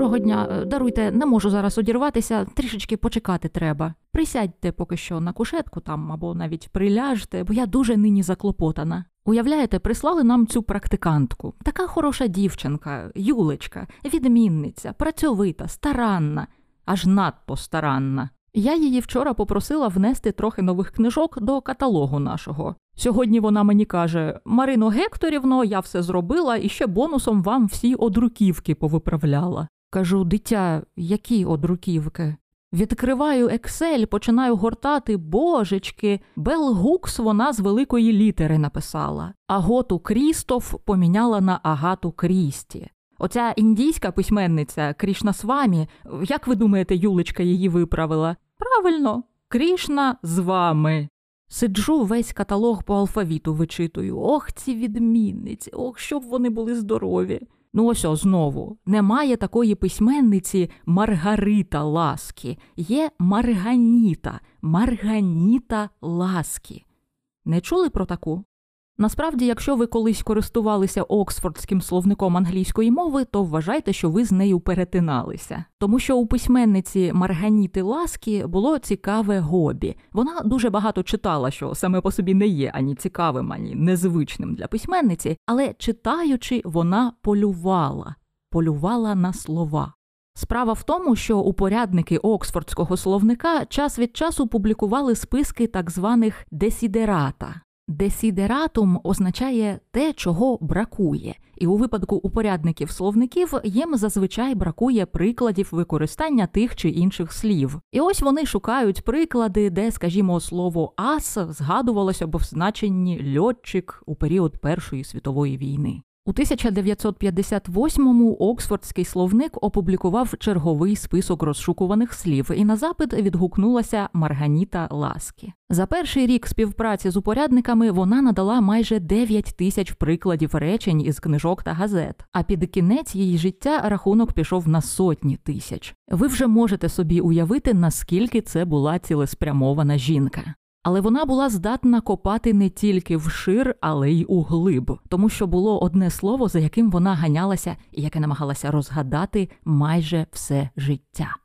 Доброго дня, Е, даруйте, не можу зараз одірватися, трішечки почекати треба. Присядьте поки що на кушетку там або навіть приляжте, бо я дуже нині заклопотана. Уявляєте, прислали нам цю практикантку. Така хороша дівчинка, Юлечка, відмінниця, працьовита, старанна, аж надто старанна. Я її вчора попросила внести трохи нових книжок до каталогу нашого. Сьогодні вона мені каже: Марино Гекторівно, я все зробила і ще бонусом вам всі одруківки повиправляла. Кажу, дитя, які одруківки? Відкриваю Excel, починаю гортати божечки. Бел Гукс вона з великої літери написала. Аготу Крістоф поміняла на Агату Крісті. Оця індійська письменниця Крішна Свамі, як ви думаєте, Юлечка її виправила? Правильно, Крішна з вами. Сиджу весь каталог по алфавіту вичитую. Ох, ці відмінниці, ох, щоб вони були здорові. Ну ось знову немає такої письменниці Маргарита Ласки, є Марганіта, Марганіта Ласки. Не чули про таку? Насправді, якщо ви колись користувалися Оксфордським словником англійської мови, то вважайте, що ви з нею перетиналися. Тому що у письменниці Марганіти Ласкі було цікаве гобі. Вона дуже багато читала, що саме по собі не є ані цікавим, ані незвичним для письменниці, але читаючи, вона полювала, полювала на слова. Справа в тому, що упорядники Оксфордського словника час від часу публікували списки так званих десідерата. Десідератум означає те, чого бракує, і у випадку упорядників словників їм зазвичай бракує прикладів використання тих чи інших слів. І ось вони шукають приклади, де, скажімо, слово ас згадувалося б в значенні льотчик у період Першої світової війни. У 1958-му Оксфордський словник опублікував черговий список розшукуваних слів, і на запит відгукнулася Марганіта Ласкі. За перший рік співпраці з упорядниками вона надала майже 9 тисяч прикладів речень із книжок та газет. А під кінець її життя рахунок пішов на сотні тисяч. Ви вже можете собі уявити, наскільки це була цілеспрямована жінка. Але вона була здатна копати не тільки вшир, але й углиб, тому що було одне слово, за яким вона ганялася і яке намагалася розгадати майже все життя.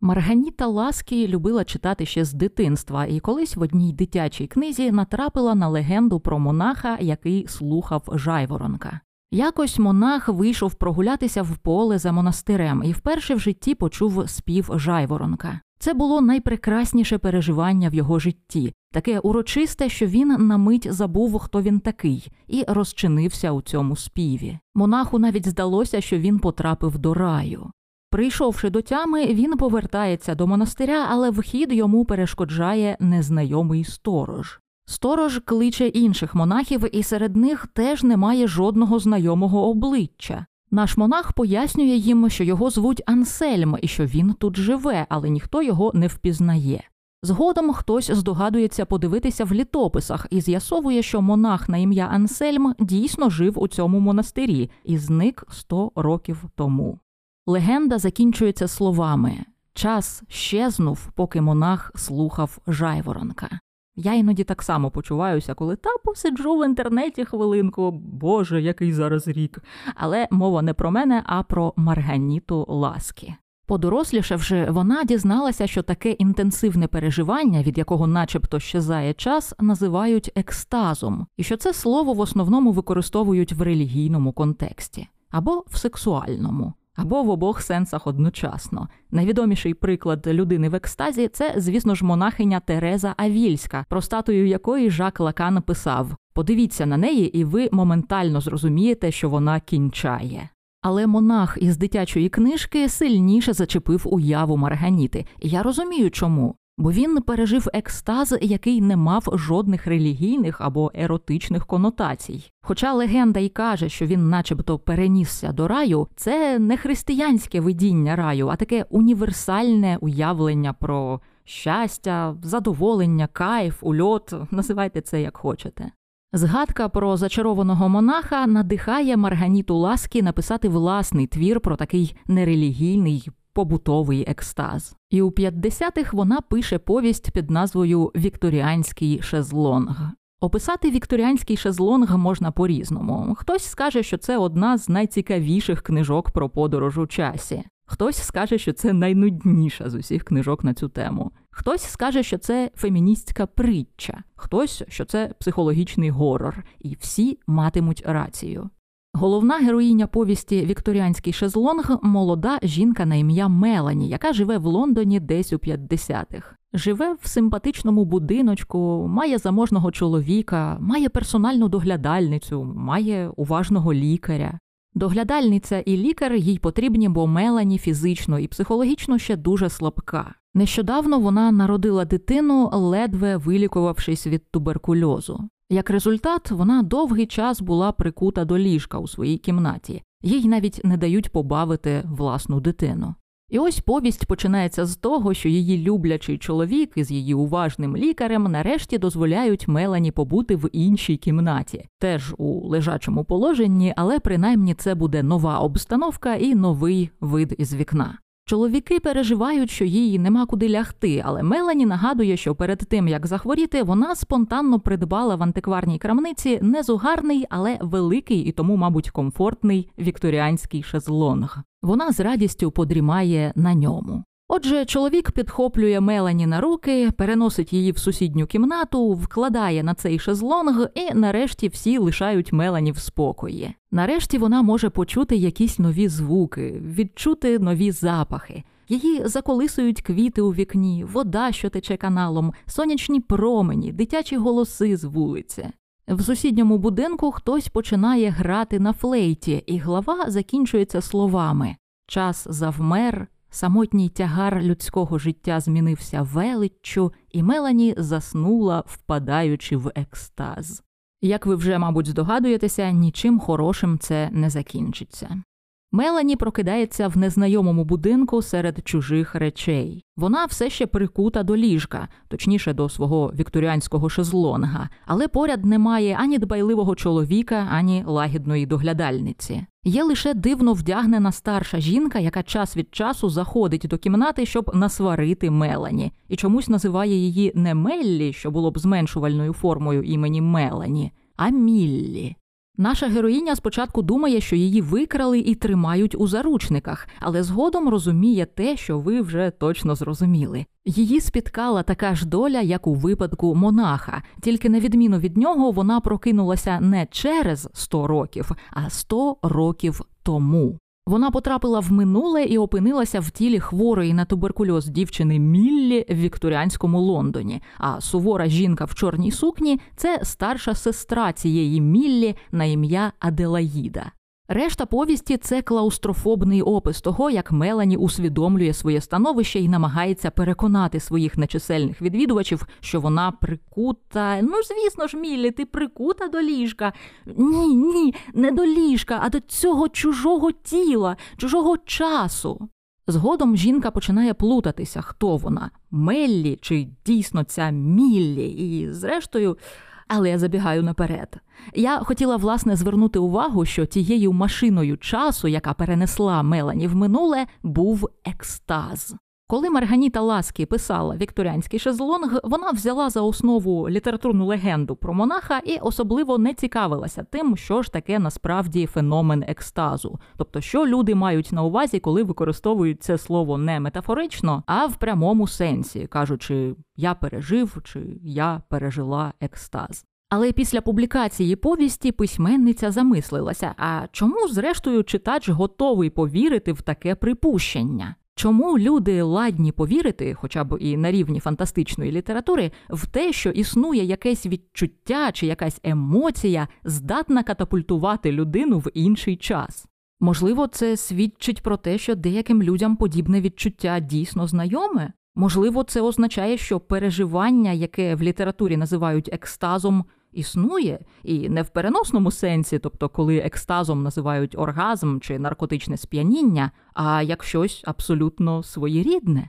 Марганіта Ласкі любила читати ще з дитинства, і колись в одній дитячій книзі натрапила на легенду про монаха, який слухав жайворонка. Якось монах вийшов прогулятися в поле за монастирем і вперше в житті почув спів жайворонка. Це було найпрекрасніше переживання в його житті, таке урочисте, що він на мить забув, хто він такий, і розчинився у цьому співі. Монаху навіть здалося, що він потрапив до раю. Прийшовши до тями, він повертається до монастиря, але вхід йому перешкоджає незнайомий сторож. Сторож кличе інших монахів, і серед них теж немає жодного знайомого обличчя. Наш монах пояснює їм, що його звуть Ансельм і що він тут живе, але ніхто його не впізнає. Згодом хтось здогадується подивитися в літописах і з'ясовує, що монах на ім'я Ансельм дійсно жив у цьому монастирі і зник 100 років тому. Легенда закінчується словами час щезнув, поки монах слухав жайворонка. Я іноді так само почуваюся, коли та посиджу в інтернеті хвилинку, боже, який зараз рік. Але мова не про мене, а про Марганіту Ласкі. Подорослішавши, вона дізналася, що таке інтенсивне переживання, від якого начебто щезає час, називають екстазом, і що це слово в основному використовують в релігійному контексті або в сексуальному або в обох сенсах одночасно. Найвідоміший приклад людини в екстазі це, звісно ж, монахиня Тереза Авільська, про статую якої Жак Лакан писав: Подивіться на неї, і ви моментально зрозумієте, що вона кінчає. Але монах із дитячої книжки сильніше зачепив уяву Марганіти, і я розумію, чому бо він пережив екстаз, який не мав жодних релігійних або еротичних конотацій. Хоча легенда й каже, що він, начебто, перенісся до раю, це не християнське видіння раю, а таке універсальне уявлення про щастя, задоволення, кайф, ульот, називайте це як хочете. Згадка про зачарованого монаха надихає Марганіту Ласкі написати власний твір про такий нерелігійний побутовий екстаз. І у 50-х вона пише повість під назвою Вікторіанський шезлонг. Описати вікторіанський шезлонг можна по-різному. Хтось скаже, що це одна з найцікавіших книжок про подорож у часі. Хтось скаже, що це найнудніша з усіх книжок на цю тему. Хтось скаже, що це феміністська притча, хтось, що це психологічний горор, і всі матимуть рацію. Головна героїня повісті Вікторіанський шезлонг молода жінка на ім'я Мелані, яка живе в Лондоні десь у 50-х. Живе в симпатичному будиночку, має заможного чоловіка, має персональну доглядальницю, має уважного лікаря. Доглядальниця і лікар їй потрібні, бо Мелані фізично і психологічно ще дуже слабка. Нещодавно вона народила дитину, ледве вилікувавшись від туберкульозу. Як результат, вона довгий час була прикута до ліжка у своїй кімнаті, їй навіть не дають побавити власну дитину. І ось повість починається з того, що її люблячий чоловік із її уважним лікарем нарешті дозволяють Мелані побути в іншій кімнаті, теж у лежачому положенні, але принаймні це буде нова обстановка і новий вид із вікна. Чоловіки переживають, що їй нема куди лягти, але Мелані нагадує, що перед тим як захворіти, вона спонтанно придбала в антикварній крамниці не зугарний, але великий і тому, мабуть, комфортний вікторіанський шезлонг. Вона з радістю подрімає на ньому. Отже, чоловік підхоплює Мелані на руки, переносить її в сусідню кімнату, вкладає на цей шезлонг, і нарешті всі лишають Мелані в спокої. Нарешті вона може почути якісь нові звуки, відчути нові запахи. Її заколисують квіти у вікні, вода, що тече каналом, сонячні промені, дитячі голоси з вулиці. В сусідньому будинку хтось починає грати на флейті, і глава закінчується словами Час завмер, Самотній тягар людського життя змінився величчю, і Мелані заснула, впадаючи в екстаз. Як ви вже, мабуть, здогадуєтеся, нічим хорошим це не закінчиться. Мелані прокидається в незнайомому будинку серед чужих речей. Вона все ще прикута до ліжка, точніше до свого вікторіанського шезлонга, але поряд немає ані дбайливого чоловіка, ані лагідної доглядальниці. Є лише дивно вдягнена старша жінка, яка час від часу заходить до кімнати, щоб насварити Мелані, і чомусь називає її не Меллі, що було б зменшувальною формою імені Мелані, а Міллі. Наша героїня спочатку думає, що її викрали і тримають у заручниках, але згодом розуміє те, що ви вже точно зрозуміли. Її спіткала така ж доля, як у випадку монаха, тільки на відміну від нього вона прокинулася не через 100 років, а 100 років тому. Вона потрапила в минуле і опинилася в тілі хворої на туберкульоз дівчини Міллі в вікторіанському Лондоні. А сувора жінка в чорній сукні це старша сестра цієї Міллі на ім'я Аделаїда. Решта повісті це клаустрофобний опис того, як Мелані усвідомлює своє становище і намагається переконати своїх нечисельних відвідувачів, що вона прикута. Ну, звісно ж, Міллі, ти прикута до ліжка. Ні, ні, не до ліжка, а до цього чужого тіла, чужого часу. Згодом жінка починає плутатися, хто вона Меллі чи дійсно ця Міллі, і, зрештою. Але я забігаю наперед. Я хотіла власне звернути увагу, що тією машиною часу, яка перенесла Мелані в минуле, був екстаз. Коли Марганіта Ласкі писала Вікторіанський шезлонг, вона взяла за основу літературну легенду про монаха і особливо не цікавилася тим, що ж таке насправді феномен екстазу, тобто, що люди мають на увазі, коли використовують це слово не метафорично, а в прямому сенсі, кажучи, я пережив чи я пережила екстаз. Але після публікації повісті письменниця замислилася: а чому, зрештою, читач готовий повірити в таке припущення? Чому люди ладні повірити, хоча б і на рівні фантастичної літератури, в те, що існує якесь відчуття чи якась емоція, здатна катапультувати людину в інший час? Можливо, це свідчить про те, що деяким людям подібне відчуття дійсно знайоме? Можливо, це означає, що переживання, яке в літературі називають екстазом, існує, і не в переносному сенсі, тобто коли екстазом називають оргазм чи наркотичне сп'яніння, а як щось абсолютно своєрідне.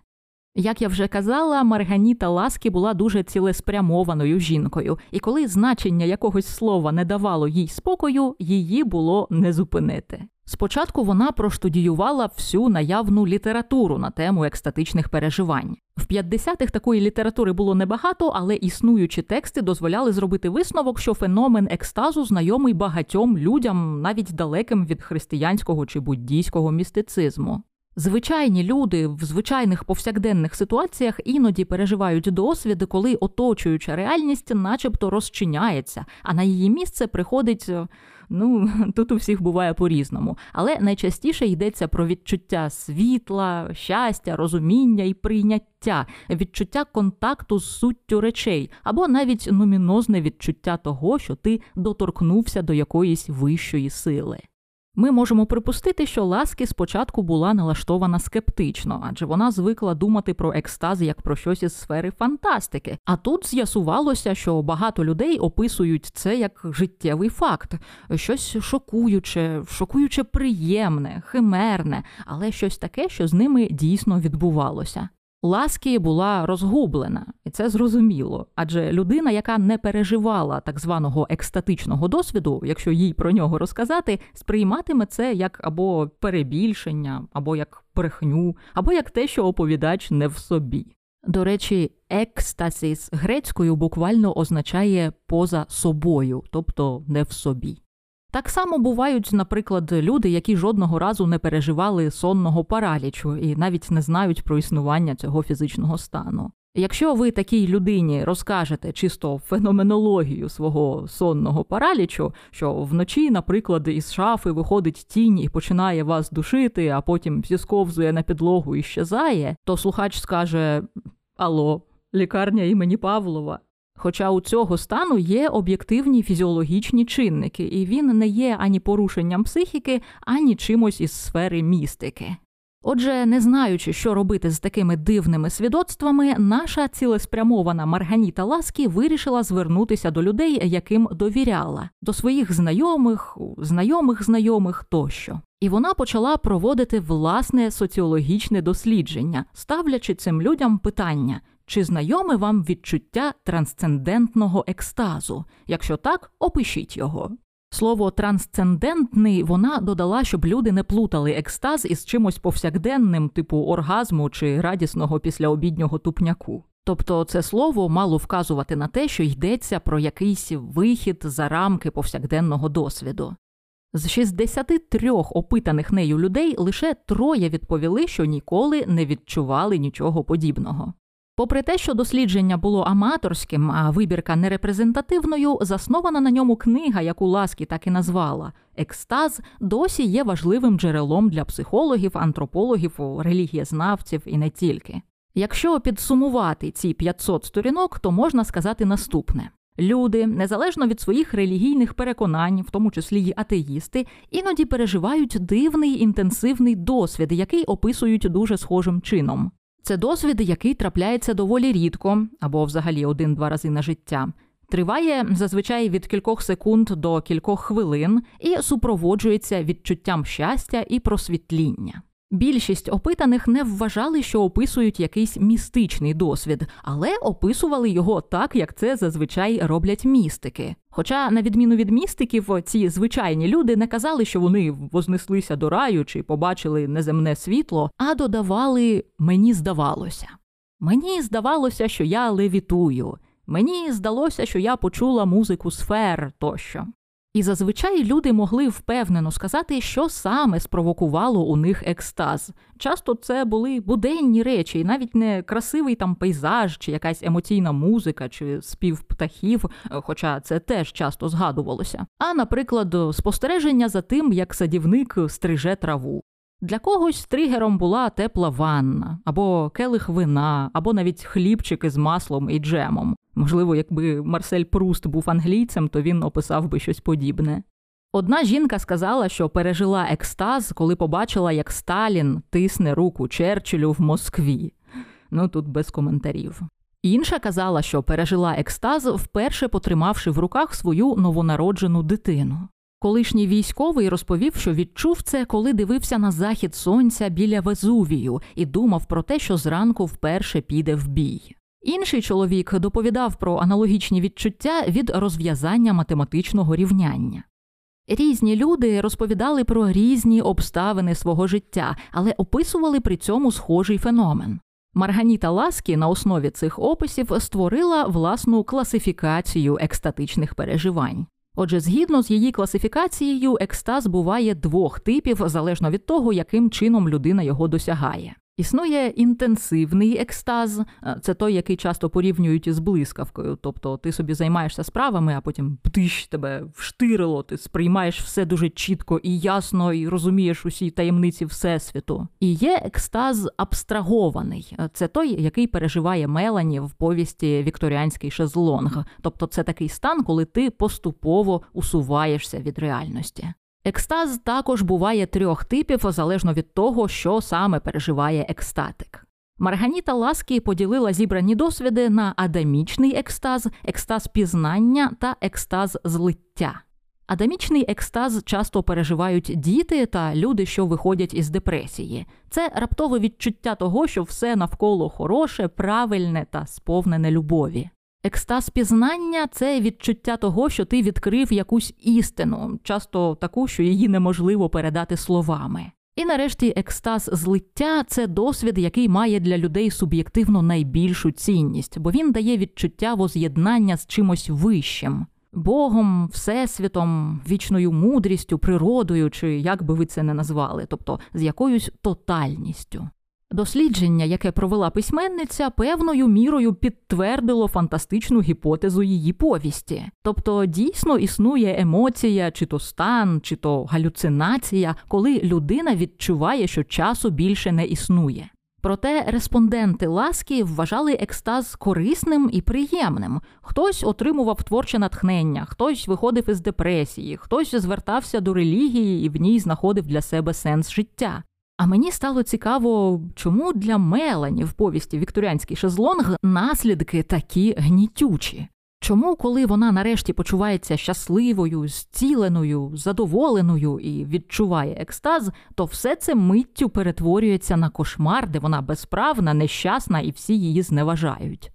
Як я вже казала, Марганіта Ласки була дуже цілеспрямованою жінкою, і коли значення якогось слова не давало їй спокою, її було не зупинити. Спочатку вона проштудіювала всю наявну літературу на тему екстатичних переживань. В 50-х такої літератури було небагато, але існуючі тексти дозволяли зробити висновок, що феномен екстазу знайомий багатьом людям, навіть далеким від християнського чи буддійського містицизму. Звичайні люди в звичайних повсякденних ситуаціях іноді переживають досвід, коли оточуюча реальність, начебто, розчиняється, а на її місце приходить. Ну тут у всіх буває по-різному, але найчастіше йдеться про відчуття світла, щастя, розуміння і прийняття, відчуття контакту з суттю речей, або навіть номінозне відчуття того, що ти доторкнувся до якоїсь вищої сили. Ми можемо припустити, що Ласкі спочатку була налаштована скептично, адже вона звикла думати про екстаз як про щось із сфери фантастики. А тут з'ясувалося, що багато людей описують це як життєвий факт, щось шокуюче, шокуюче приємне, химерне, але щось таке, що з ними дійсно відбувалося. Ласкі була розгублена, і це зрозуміло. Адже людина, яка не переживала так званого екстатичного досвіду, якщо їй про нього розказати, сприйматиме це як або перебільшення, або як брехню, або як те, що оповідач не в собі. До речі, екстасіс грецькою буквально означає поза собою, тобто не в собі. Так само бувають, наприклад, люди, які жодного разу не переживали сонного паралічу і навіть не знають про існування цього фізичного стану. Якщо ви такій людині розкажете чисто феноменологію свого сонного паралічу, що вночі, наприклад, із шафи виходить тінь і починає вас душити, а потім зісковзує на підлогу і щезає, то слухач скаже: Алло, лікарня імені Павлова. Хоча у цього стану є об'єктивні фізіологічні чинники, і він не є ані порушенням психіки, ані чимось із сфери містики. Отже, не знаючи, що робити з такими дивними свідоцтвами, наша цілеспрямована Марганіта Ласкі вирішила звернутися до людей, яким довіряла, до своїх знайомих, знайомих знайомих тощо. І вона почала проводити власне соціологічне дослідження, ставлячи цим людям питання, чи знайоме вам відчуття трансцендентного екстазу? Якщо так, опишіть його. Слово трансцендентний вона додала, щоб люди не плутали екстаз із чимось повсякденним, типу оргазму чи радісного післяобіднього тупняку. Тобто це слово мало вказувати на те, що йдеться про якийсь вихід за рамки повсякденного досвіду. З 63 опитаних нею людей лише троє відповіли, що ніколи не відчували нічого подібного. Попри те, що дослідження було аматорським, а вибірка нерепрезентативною, заснована на ньому книга, яку Ласкі так і назвала Екстаз, досі є важливим джерелом для психологів, антропологів, релігієзнавців і не тільки. Якщо підсумувати ці 500 сторінок, то можна сказати наступне. Люди, незалежно від своїх релігійних переконань, в тому числі й атеїсти, іноді переживають дивний інтенсивний досвід, який описують дуже схожим чином. Це досвід, який трапляється доволі рідко або взагалі один-два рази на життя. Триває зазвичай від кількох секунд до кількох хвилин і супроводжується відчуттям щастя і просвітління. Більшість опитаних не вважали, що описують якийсь містичний досвід, але описували його так, як це зазвичай роблять містики. Хоча, на відміну від містиків, ці звичайні люди не казали, що вони вознеслися до раю чи побачили неземне світло, а додавали мені здавалося. Мені здавалося, що я левітую. Мені здалося, що я почула музику сфер тощо. І зазвичай люди могли впевнено сказати, що саме спровокувало у них екстаз. Часто це були буденні речі, і навіть не красивий там пейзаж, чи якась емоційна музика, чи спів птахів, хоча це теж часто згадувалося. А, наприклад, спостереження за тим, як садівник стриже траву. Для когось тригером була тепла ванна, або келих вина, або навіть хлібчики з маслом і джемом. Можливо, якби Марсель Пруст був англійцем, то він описав би щось подібне. Одна жінка сказала, що пережила екстаз, коли побачила, як Сталін тисне руку Черчиллю в Москві. Ну тут без коментарів. Інша казала, що пережила екстаз, вперше потримавши в руках свою новонароджену дитину. Колишній військовий розповів, що відчув це, коли дивився на захід сонця біля Везувію і думав про те, що зранку вперше піде в бій. Інший чоловік доповідав про аналогічні відчуття від розв'язання математичного рівняння. Різні люди розповідали про різні обставини свого життя, але описували при цьому схожий феномен. Марганіта Ласкі на основі цих описів створила власну класифікацію екстатичних переживань. Отже, згідно з її класифікацією, екстаз буває двох типів залежно від того, яким чином людина його досягає. Існує інтенсивний екстаз, е, це той, який часто порівнюють з блискавкою. Тобто ти собі займаєшся справами, а потім птищ тебе вштирило, ти сприймаєш все дуже чітко і ясно, і розумієш усі таємниці всесвіту. І є екстаз абстрагований, е, це той, який переживає Мелані в повісті Вікторіанський шезлонг. Тобто, це такий стан, коли ти поступово усуваєшся від реальності. Екстаз також буває трьох типів залежно від того, що саме переживає екстатик. Марганіта Ласки поділила зібрані досвіди на адамічний екстаз, екстаз пізнання та екстаз злиття. Адамічний екстаз часто переживають діти та люди, що виходять із депресії. Це раптове відчуття того, що все навколо хороше, правильне та сповнене любові. Екстаз пізнання це відчуття того, що ти відкрив якусь істину, часто таку, що її неможливо передати словами. І нарешті екстаз злиття це досвід, який має для людей суб'єктивно найбільшу цінність, бо він дає відчуття воз'єднання з чимось вищим. Богом, всесвітом, вічною мудрістю, природою, чи як би ви це не назвали, тобто з якоюсь тотальністю. Дослідження, яке провела письменниця, певною мірою підтвердило фантастичну гіпотезу її повісті. Тобто дійсно існує емоція, чи то стан, чи то галюцинація, коли людина відчуває, що часу більше не існує. Проте респонденти ласки вважали екстаз корисним і приємним. Хтось отримував творче натхнення, хтось виходив із депресії, хтось звертався до релігії і в ній знаходив для себе сенс життя. А мені стало цікаво, чому для Мелані в повісті Вікторіанський шезлонг наслідки такі гнітючі. Чому, коли вона нарешті почувається щасливою, зціленою, задоволеною і відчуває екстаз, то все це миттю перетворюється на кошмар, де вона безправна, нещасна і всі її зневажають?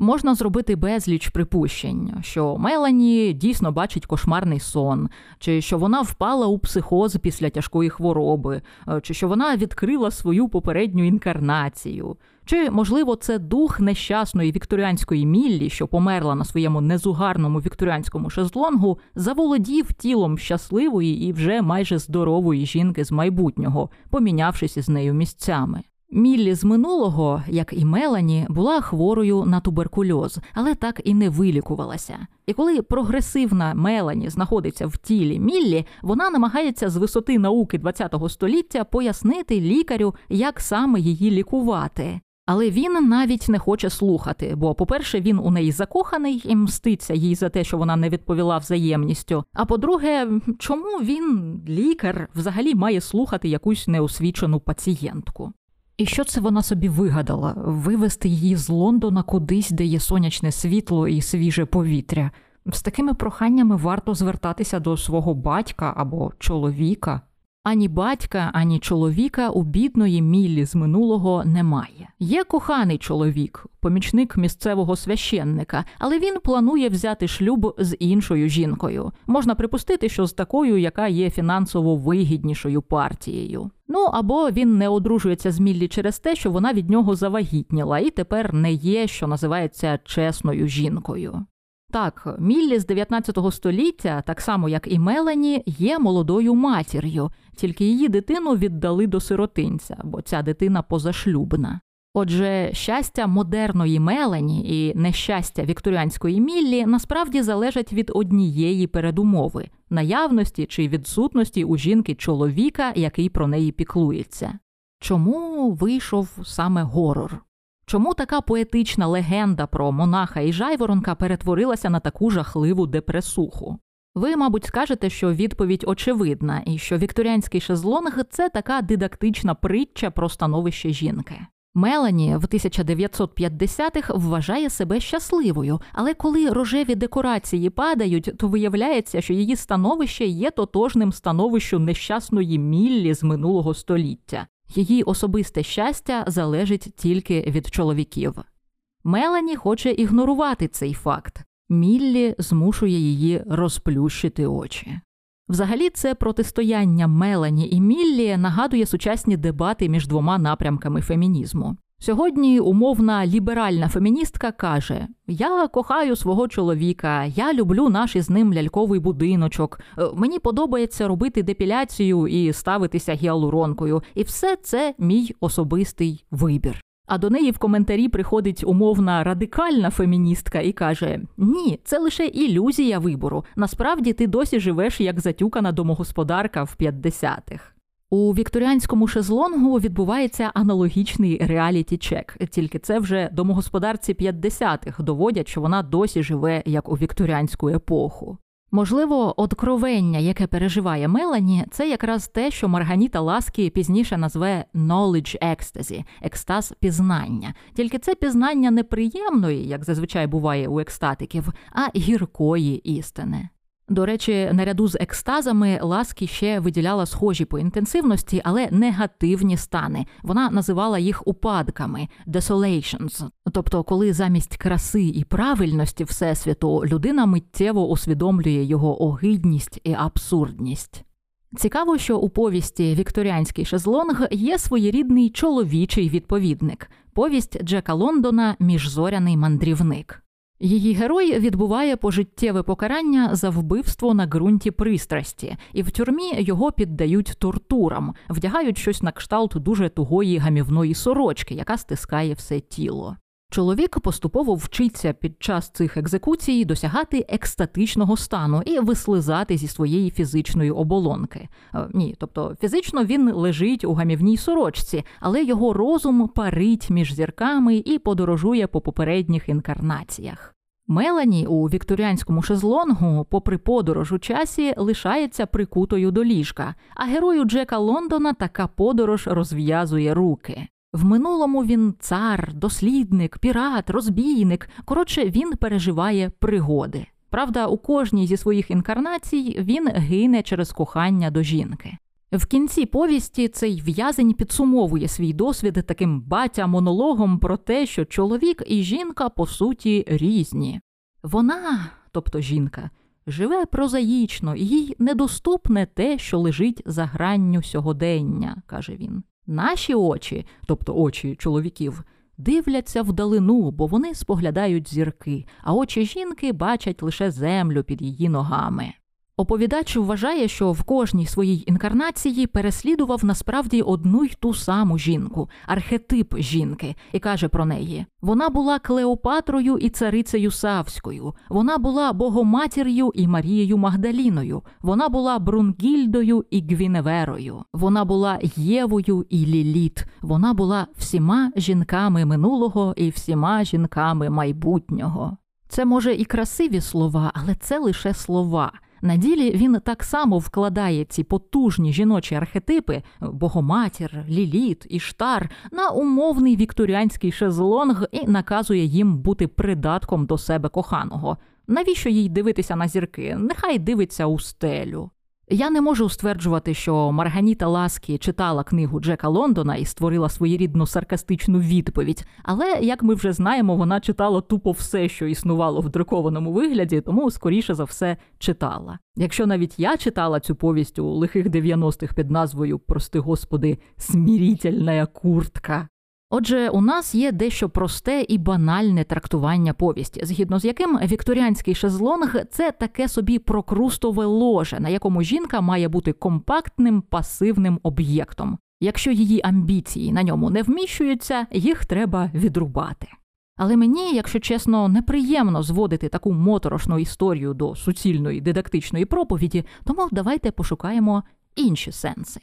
Можна зробити безліч припущень, що Мелані дійсно бачить кошмарний сон, чи що вона впала у психоз після тяжкої хвороби, е, чи що вона відкрила свою попередню інкарнацію, чи, можливо, це дух нещасної вікторіанської міллі, що померла на своєму незугарному вікторіанському шезлонгу, заволодів тілом щасливої і вже майже здорової жінки з майбутнього, помінявшись із нею місцями. Міллі з минулого, як і Мелані, була хворою на туберкульоз, але так і не вилікувалася. І коли прогресивна Мелані знаходиться в тілі Міллі, вона намагається з висоти науки ХХ століття пояснити лікарю, як саме її лікувати. Але він навіть не хоче слухати, бо, по-перше, він у неї закоханий і мститься їй за те, що вона не відповіла взаємністю. А по-друге, чому він, лікар, взагалі має слухати якусь неосвічену пацієнтку? І що це вона собі вигадала вивести її з Лондона кудись, де є сонячне світло і свіже повітря. З такими проханнями варто звертатися до свого батька або чоловіка. Ані батька, ані чоловіка у бідної Міллі з минулого немає. Є коханий чоловік, помічник місцевого священника, але він планує взяти шлюб з іншою жінкою. Можна припустити, що з такою, яка є фінансово вигіднішою партією. Ну або він не одружується з Міллі через те, що вона від нього завагітніла і тепер не є, що називається чесною жінкою. Так, Міллі з 19 століття, так само як і Мелані, є молодою матір'ю, тільки її дитину віддали до сиротинця, бо ця дитина позашлюбна. Отже, щастя модерної Мелані і нещастя вікторіанської Міллі насправді залежать від однієї передумови наявності чи відсутності у жінки чоловіка, який про неї піклується. Чому вийшов саме горор? Чому така поетична легенда про монаха і жайворонка перетворилася на таку жахливу депресуху? Ви, мабуть, скажете, що відповідь очевидна, і що вікторіанський шезлонг це така дидактична притча про становище жінки. Мелані в 1950-х вважає себе щасливою, але коли рожеві декорації падають, то виявляється, що її становище є тотожним становищу нещасної Міллі з минулого століття. Її особисте щастя залежить тільки від чоловіків. Мелані хоче ігнорувати цей факт. Міллі змушує її розплющити очі. Взагалі, це протистояння Мелані і Міллі нагадує сучасні дебати між двома напрямками фемінізму. Сьогодні умовна ліберальна феміністка каже: Я кохаю свого чоловіка, я люблю наш із ним ляльковий будиночок. Е, мені подобається робити депіляцію і ставитися гіалуронкою, і все це мій особистий вибір. А до неї в коментарі приходить умовна радикальна феміністка і каже: Ні, це лише ілюзія вибору. Насправді ти досі живеш як затюкана домогосподарка в 50-х. У вікторіанському шезлонгу відбувається аналогічний реаліті-чек, тільки це вже домогосподарці 50-х доводять, що вона досі живе як у вікторіанську епоху. Можливо, откровення, яке переживає Мелані, це якраз те, що Марганіта Ласкі пізніше назве knowledge ecstasy – екстаз пізнання. Тільки це пізнання неприємної, як зазвичай буває у екстатиків, а гіркої істини. До речі, наряду з екстазами Ласкі ще виділяла схожі по інтенсивності, але негативні стани. Вона називала їх упадками desolations. Тобто, коли замість краси і правильності всесвіту людина миттєво усвідомлює його огидність і абсурдність. Цікаво, що у повісті Вікторіанський шезлонг є своєрідний чоловічий відповідник повість Джека Лондона Міжзоряний мандрівник. Її герой відбуває пожиттєве покарання за вбивство на ґрунті пристрасті, і в тюрмі його піддають тортурам, вдягають щось на кшталт дуже тугої гамівної сорочки, яка стискає все тіло. Чоловік поступово вчиться під час цих екзекуцій досягати екстатичного стану і вислизати зі своєї фізичної оболонки. Е, ні, тобто фізично він лежить у гамівній сорочці, але його розум парить між зірками і подорожує по попередніх інкарнаціях. Мелані у вікторіанському шезлонгу, попри подорож у часі, лишається прикутою до ліжка, а герою Джека Лондона така подорож розв'язує руки. В минулому він цар, дослідник, пірат, розбійник. Коротше, він переживає пригоди. Правда, у кожній зі своїх інкарнацій він гине через кохання до жінки. В кінці повісті цей в'язень підсумовує свій досвід таким батя-монологом про те, що чоловік і жінка по суті різні. Вона, тобто жінка, живе прозаїчно, їй недоступне те, що лежить за гранню сьогодення, каже він. Наші очі, тобто очі чоловіків, дивляться вдалину, бо вони споглядають зірки, а очі жінки бачать лише землю під її ногами. Оповідач вважає, що в кожній своїй інкарнації переслідував насправді одну й ту саму жінку, архетип жінки, і каже про неї: вона була Клеопатрою і царицею Савською, вона була Богоматір'ю і Марією Магдаліною, вона була Брунгільдою і Гвіневерою, вона була Євою і Ліліт, вона була всіма жінками минулого і всіма жінками майбутнього. Це може і красиві слова, але це лише слова. На ділі він так само вкладає ці потужні жіночі архетипи Богоматір, Ліліт, Іштар на умовний вікторіанський шезлонг і наказує їм бути придатком до себе коханого. Навіщо їй дивитися на зірки? Нехай дивиться у стелю. Я не можу стверджувати, що Марганіта Ласкі читала книгу Джека Лондона і створила своєрідну саркастичну відповідь, але як ми вже знаємо, вона читала тупо все, що існувало в друкованому вигляді, тому скоріше за все читала. Якщо навіть я читала цю повість у лихих 90-х під назвою Прости господи, смірітельна куртка. Отже, у нас є дещо просте і банальне трактування повісті, згідно з яким вікторіанський шезлонг це таке собі прокрустове ложе, на якому жінка має бути компактним пасивним об'єктом. Якщо її амбіції на ньому не вміщуються, їх треба відрубати. Але мені, якщо чесно, неприємно зводити таку моторошну історію до суцільної дидактичної проповіді, тому давайте пошукаємо інші сенси.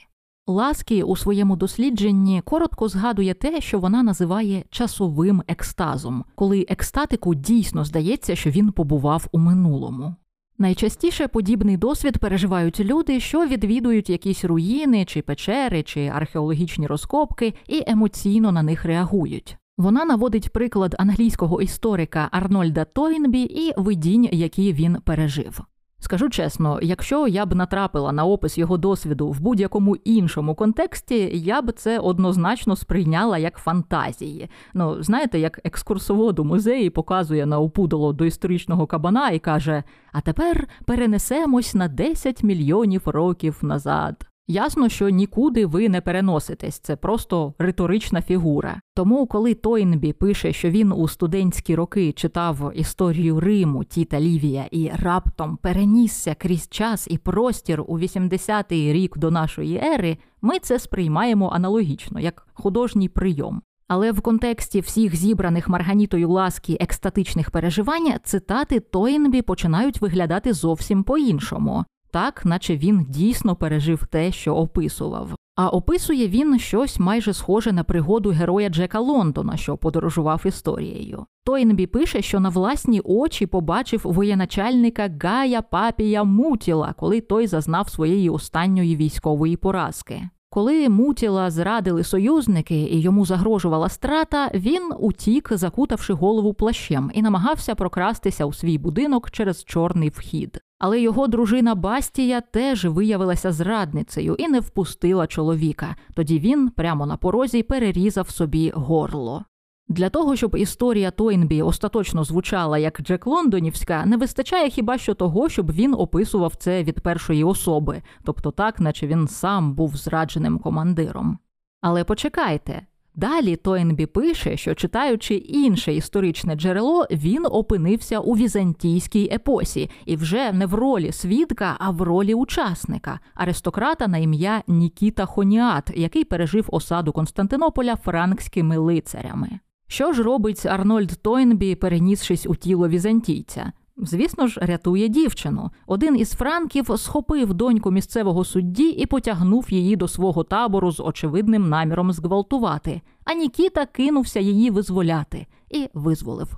Ласкі у своєму дослідженні коротко згадує те, що вона називає часовим екстазом, коли екстатику дійсно здається, що він побував у минулому. Найчастіше подібний досвід переживають люди, що відвідують якісь руїни, чи печери, чи археологічні розкопки, і емоційно на них реагують. Вона наводить приклад англійського історика Арнольда Тойнбі і видінь, які він пережив. Скажу чесно, якщо я б натрапила на опис його досвіду в будь-якому іншому контексті, я б це однозначно сприйняла як фантазії. Ну, знаєте, як екскурсовод у музеї показує на опудало до історичного кабана і каже: А тепер перенесемось на 10 мільйонів років назад. Ясно, що нікуди ви не переноситесь, це просто риторична фігура. Тому, коли Тойнбі пише, що він у студентські роки читав історію Риму Тіта Лівія і раптом перенісся крізь час і простір у 80-й рік до нашої ери, ми це сприймаємо аналогічно, як художній прийом. Але в контексті всіх зібраних Марганітою ласки екстатичних переживань цитати Тойнбі починають виглядати зовсім по-іншому так, наче він дійсно пережив те, що описував. А описує він щось майже схоже на пригоду героя Джека Лондона, що подорожував історією. Тойнбі пише, що на власні очі побачив воєначальника Гая Папія Мутіла, коли той зазнав своєї останньої військової поразки. Коли Мутіла зрадили союзники і йому загрожувала страта, він утік, закутавши голову плащем, і намагався прокрастися у свій будинок через чорний вхід. Але його дружина Бастія теж виявилася зрадницею і не впустила чоловіка. Тоді він прямо на порозі перерізав собі горло. Для того, щоб історія Тойнбі остаточно звучала як Джек Лондонівська, не вистачає хіба що того, щоб він описував це від першої особи, тобто так, наче він сам був зрадженим командиром. Але почекайте. Далі Тойнбі пише, що читаючи інше історичне джерело, він опинився у візантійській епосі і вже не в ролі свідка, а в ролі учасника, аристократа на ім'я Нікіта Хоніат, який пережив осаду Константинополя франкськими лицарями. Що ж робить Арнольд Тойнбі, перенісшись у тіло візантійця? Звісно ж, рятує дівчину. Один із франків схопив доньку місцевого судді і потягнув її до свого табору з очевидним наміром зґвалтувати. А Нікіта кинувся її визволяти і визволив.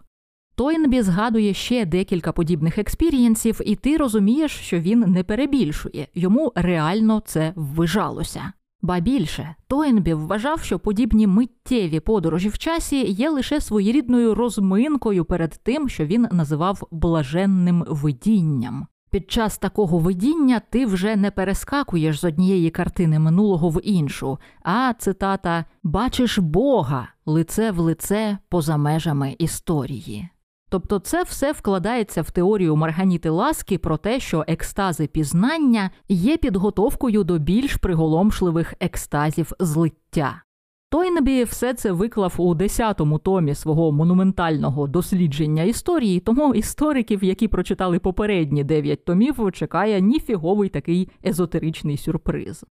Тойнбі згадує ще декілька подібних експірієнсів, і ти розумієш, що він не перебільшує, йому реально це ввижалося. Ба більше, Тойнбі вважав, що подібні миттєві подорожі в часі є лише своєрідною розминкою перед тим, що він називав блаженним видінням. Під час такого видіння ти вже не перескакуєш з однієї картини минулого в іншу, а цитата бачиш Бога лице в лице поза межами історії. Тобто це все вкладається в теорію Марганіти Ласки про те, що екстази пізнання є підготовкою до більш приголомшливих екстазів злиття. Тойнебі все це виклав у 10-му томі свого монументального дослідження історії, тому істориків, які прочитали попередні 9 томів, чекає ніфіговий такий езотеричний сюрприз.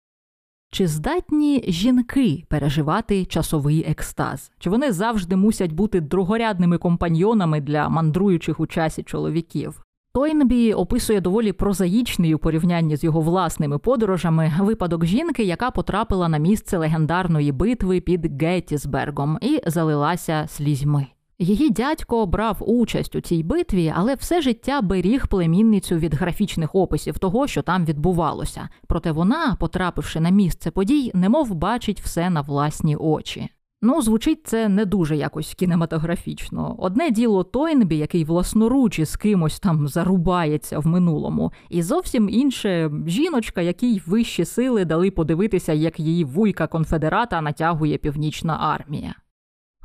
Чи здатні жінки переживати часовий екстаз? Чи вони завжди мусять бути другорядними компаньйонами для мандруючих у часі чоловіків? Тойнбі описує доволі прозаїчний у порівнянні з його власними подорожами випадок жінки, яка потрапила на місце легендарної битви під Геттісбергом і залилася слізьми. Її дядько брав участь у цій битві, але все життя беріг племінницю від графічних описів того, що там відбувалося. Проте вона, потрапивши на місце подій, немов бачить все на власні очі. Ну, звучить це не дуже якось кінематографічно. Одне діло Тойнбі, який власноруч із кимось там зарубається в минулому, і зовсім інше жіночка, якій вищі сили дали подивитися, як її вуйка конфедерата натягує північна армія.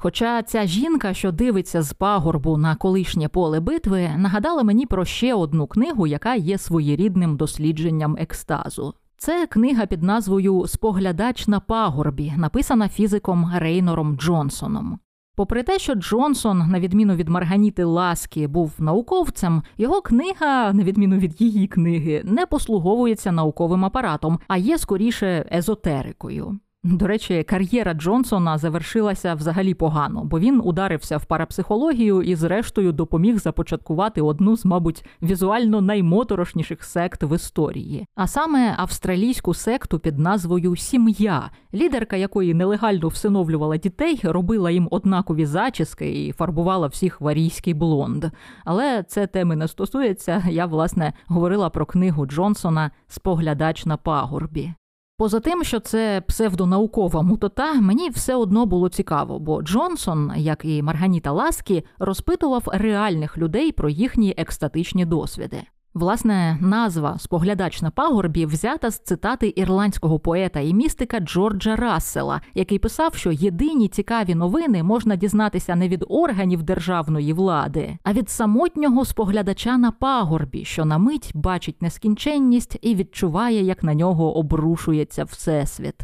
Хоча ця жінка, що дивиться з пагорбу на колишнє поле битви, нагадала мені про ще одну книгу, яка є своєрідним дослідженням екстазу. Це книга під назвою Споглядач на пагорбі, написана фізиком Рейнором Джонсоном. Попри те, що Джонсон, на відміну від Марганіти Ласки, був науковцем, його книга, на відміну від її книги, не послуговується науковим апаратом, а є скоріше езотерикою. До речі, кар'єра Джонсона завершилася взагалі погано, бо він ударився в парапсихологію і, зрештою, допоміг започаткувати одну з, мабуть, візуально наймоторошніших сект в історії, а саме австралійську секту під назвою Сім'я, лідерка якої нелегально всиновлювала дітей, робила їм однакові зачіски і фарбувала всіх варійський блонд. Але це теми не стосується. Я власне говорила про книгу Джонсона Споглядач на пагорбі. Поза тим, що це псевдонаукова мутота, мені все одно було цікаво, бо Джонсон, як і Марганіта Ласкі, розпитував реальних людей про їхні екстатичні досвіди. Власне, назва споглядач на пагорбі взята з цитати ірландського поета і містика Джорджа Рассела, який писав, що єдині цікаві новини можна дізнатися не від органів державної влади, а від самотнього споглядача на пагорбі, що на мить бачить нескінченність і відчуває, як на нього обрушується всесвіт.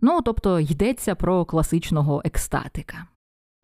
Ну тобто йдеться про класичного екстатика.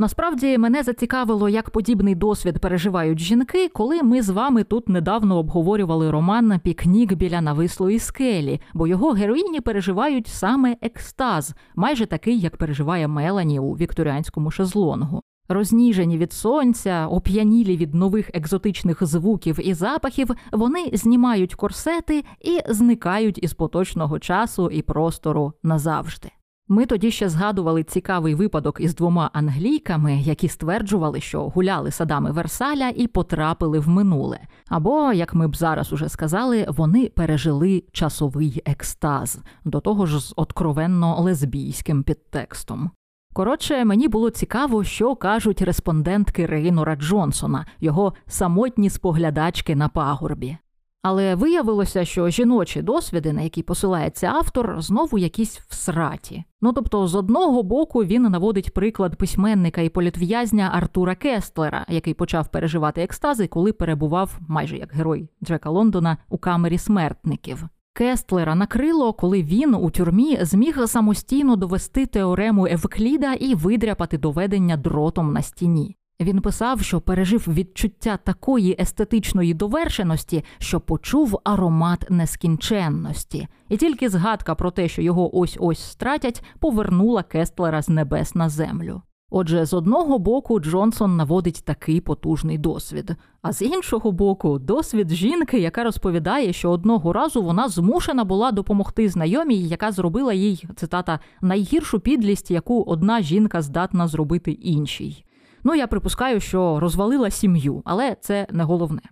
Насправді мене зацікавило, як подібний досвід переживають жінки, коли ми з вами тут недавно обговорювали роман Пікнік біля навислої скелі, бо його героїні переживають саме екстаз, майже такий, як переживає Мелані у вікторіанському шезлонгу. Розніжені від сонця, оп'янілі від нових екзотичних звуків і запахів, вони знімають корсети і зникають із поточного часу і простору назавжди. Ми тоді ще згадували цікавий випадок із двома англійками, які стверджували, що гуляли садами Версаля і потрапили в минуле. Або, як ми б зараз уже сказали, вони пережили часовий екстаз, до того ж з откровенно лесбійським підтекстом. Коротше, мені було цікаво, що кажуть респондентки Рейнора Джонсона, його самотні споглядачки на пагорбі. Але виявилося, що жіночі досвіди, на які посилається автор, знову якісь всраті. Ну тобто, з одного боку він наводить приклад письменника і політв'язня Артура Кестлера, який почав переживати екстази, коли перебував майже як герой Джека Лондона у камері смертників. Кестлера накрило, коли він у тюрмі зміг самостійно довести теорему Евкліда і видряпати доведення дротом на стіні. Він писав, що пережив відчуття такої естетичної довершеності, що почув аромат нескінченності, і тільки згадка про те, що його ось ось стратять, повернула Кестлера з небес на землю. Отже, з одного боку Джонсон наводить такий потужний досвід, а з іншого боку, досвід жінки, яка розповідає, що одного разу вона змушена була допомогти знайомій, яка зробила їй цитата найгіршу підлість, яку одна жінка здатна зробити іншій. Ну, я припускаю, що розвалила сім'ю, але це не головне.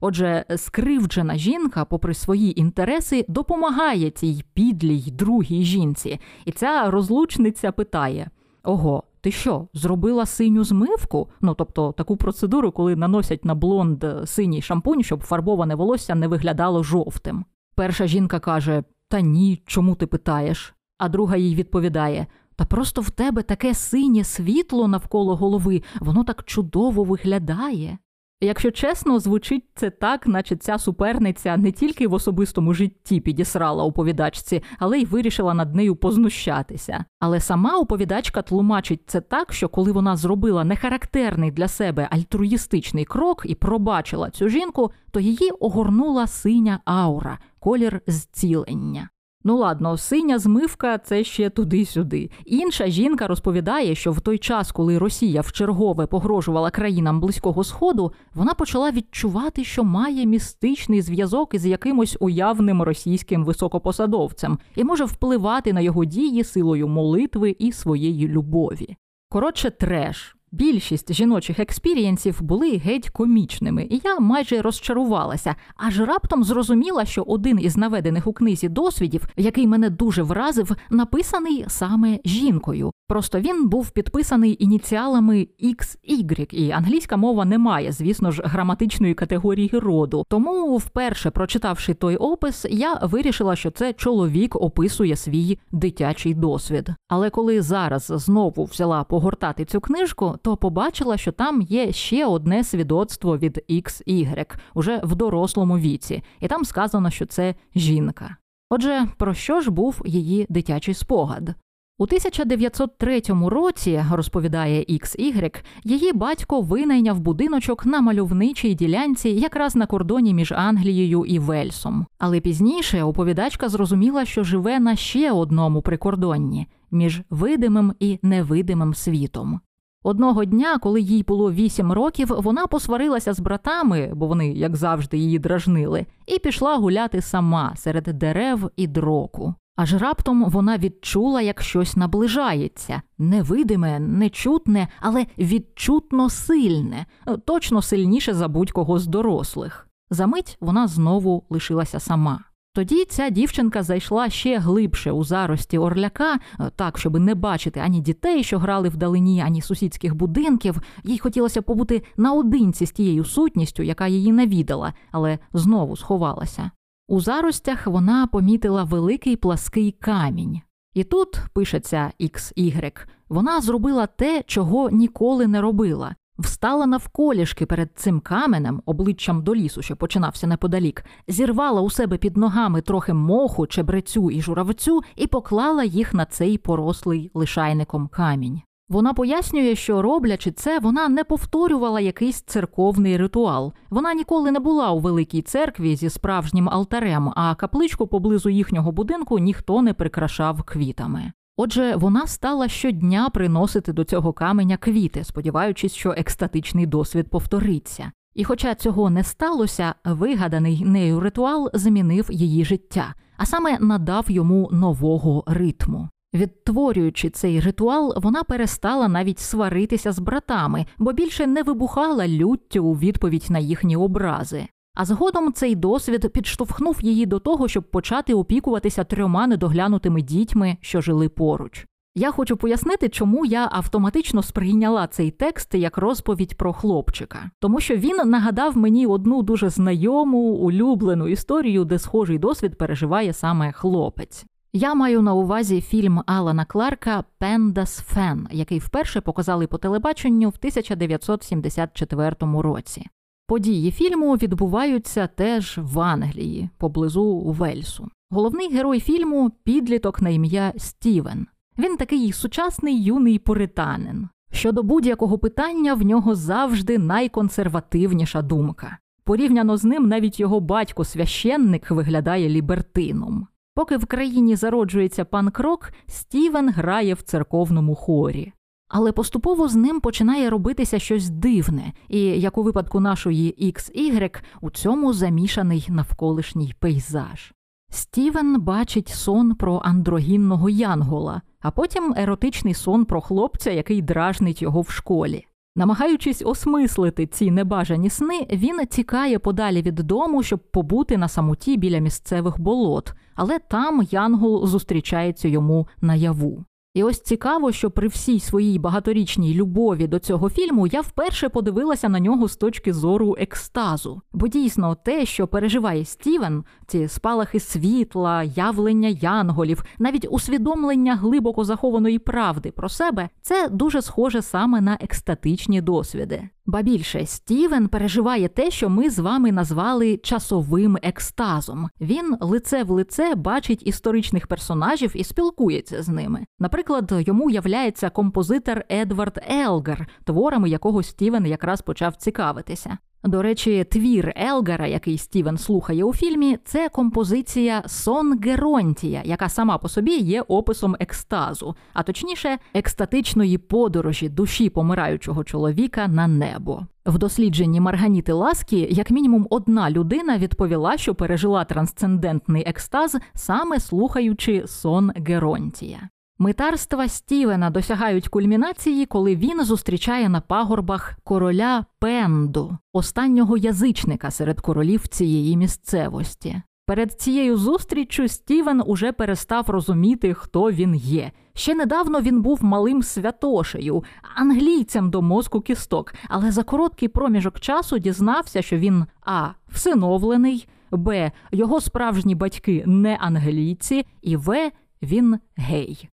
Отже, скривджена жінка, попри свої інтереси, допомагає цій підлій другій жінці, і ця розлучниця питає: Ого, ти що, зробила синю змивку? Ну тобто таку процедуру, коли наносять на блонд синій шампунь, щоб фарбоване волосся не виглядало жовтим. Перша жінка каже: Та ні, чому ти питаєш? А друга їй відповідає: та просто в тебе таке синє світло навколо голови, воно так чудово виглядає. Якщо чесно, звучить це так, наче ця суперниця не тільки в особистому житті підісрала оповідачці, але й вирішила над нею познущатися. Але сама оповідачка тлумачить це так, що коли вона зробила нехарактерний для себе альтруїстичний крок і пробачила цю жінку, то її огорнула синя аура, колір зцілення. Ну ладно, синя змивка це ще туди-сюди. Інша жінка розповідає, що в той час, коли Росія вчергове погрожувала країнам близького сходу, вона почала відчувати, що має містичний зв'язок із якимось уявним російським високопосадовцем і може впливати на його дії силою молитви і своєї любові. Коротше, треш. Більшість жіночих експірієнсів були геть комічними, і я майже розчарувалася, аж раптом зрозуміла, що один із наведених у книзі досвідів, який мене дуже вразив, написаний саме жінкою. Просто він був підписаний ініціалами XY, і англійська мова не має, звісно ж, граматичної категорії роду. Тому, вперше прочитавши той опис, я вирішила, що це чоловік описує свій дитячий досвід. Але коли зараз знову взяла погортати цю книжку, то побачила, що там є ще одне свідоцтво від XY, уже в дорослому віці, і там сказано, що це жінка. Отже, про що ж був її дитячий спогад? У 1903 році, розповідає XY, її батько винайняв будиночок на мальовничій ділянці якраз на кордоні між Англією і Вельсом. Але пізніше оповідачка зрозуміла, що живе на ще одному прикордонні між видимим і невидимим світом. Одного дня, коли їй було вісім років, вона посварилася з братами, бо вони, як завжди, її дражнили, і пішла гуляти сама серед дерев і дроку. Аж раптом вона відчула, як щось наближається невидиме, нечутне, але відчутно сильне, точно сильніше за будь-кого з дорослих. Замить вона знову лишилася сама. Тоді ця дівчинка зайшла ще глибше у зарості орляка, е, так щоб не бачити ані дітей, що грали вдалині, ані сусідських будинків. Їй хотілося побути наодинці з тією сутністю, яка її навідала, але знову сховалася. У заростях вона помітила великий плаский камінь. І тут пишеться XY, вона зробила те, чого ніколи не робила. Встала навколішки перед цим каменем, обличчям до лісу, що починався неподалік, зірвала у себе під ногами трохи моху, чебрецю і журавцю і поклала їх на цей порослий лишайником камінь. Вона пояснює, що роблячи це, вона не повторювала якийсь церковний ритуал. Вона ніколи не була у великій церкві зі справжнім алтарем, а капличку поблизу їхнього будинку ніхто не прикрашав квітами. Отже, вона стала щодня приносити до цього каменя квіти, сподіваючись, що екстатичний досвід повториться. І, хоча цього не сталося, вигаданий нею ритуал змінив її життя, а саме надав йому нового ритму. Відтворюючи цей ритуал, вона перестала навіть сваритися з братами, бо більше не вибухала люттю у відповідь на їхні образи. А згодом цей досвід підштовхнув її до того, щоб почати опікуватися трьома недоглянутими дітьми, що жили поруч. Я хочу пояснити, чому я автоматично сприйняла цей текст як розповідь про хлопчика, тому що він нагадав мені одну дуже знайому улюблену історію, де схожий досвід переживає саме хлопець. Я маю на увазі фільм Алана Кларка Пендас Фен, який вперше показали по телебаченню в 1974 році. Події фільму відбуваються теж в Англії, поблизу Вельсу. Головний герой фільму підліток на ім'я Стівен. Він такий сучасний юний пуританин. Щодо будь-якого питання в нього завжди найконсервативніша думка. Порівняно з ним навіть його батько священник виглядає лібертином. Поки в країні зароджується панк-рок, Стівен грає в церковному хорі. Але поступово з ним починає робитися щось дивне, і як у випадку нашої XY, у цьому замішаний навколишній пейзаж. Стівен бачить сон про андрогінного янгола, а потім еротичний сон про хлопця, який дражнить його в школі. Намагаючись осмислити ці небажані сни, він тікає подалі від дому, щоб побути на самоті біля місцевих болот, але там Янгол зустрічається йому наяву. І ось цікаво, що при всій своїй багаторічній любові до цього фільму я вперше подивилася на нього з точки зору екстазу. Бо дійсно те, що переживає Стівен, ці спалахи світла, явлення янголів, навіть усвідомлення глибоко захованої правди про себе, це дуже схоже саме на екстатичні досвіди. Ба більше Стівен переживає те, що ми з вами назвали часовим екстазом. Він лице в лице бачить історичних персонажів і спілкується з ними. Наприклад, йому являється композитор Едвард Елгер, творами якого Стівен якраз почав цікавитися. До речі, твір Елгара, який Стівен слухає у фільмі, це композиція Сон Геронтія, яка сама по собі є описом екстазу, а точніше, екстатичної подорожі душі помираючого чоловіка на небо. В дослідженні Марганіти Ласки, як мінімум, одна людина відповіла, що пережила трансцендентний екстаз, саме слухаючи сон Геронтія. Митарства Стівена досягають кульмінації, коли він зустрічає на пагорбах короля Пенду, останнього язичника серед королів цієї місцевості. Перед цією зустріччю Стівен уже перестав розуміти, хто він є. Ще недавно він був малим святошею, англійцем до мозку кісток, але за короткий проміжок часу дізнався, що він а. всиновлений, б. його справжні батьки не англійці, і в. він гей.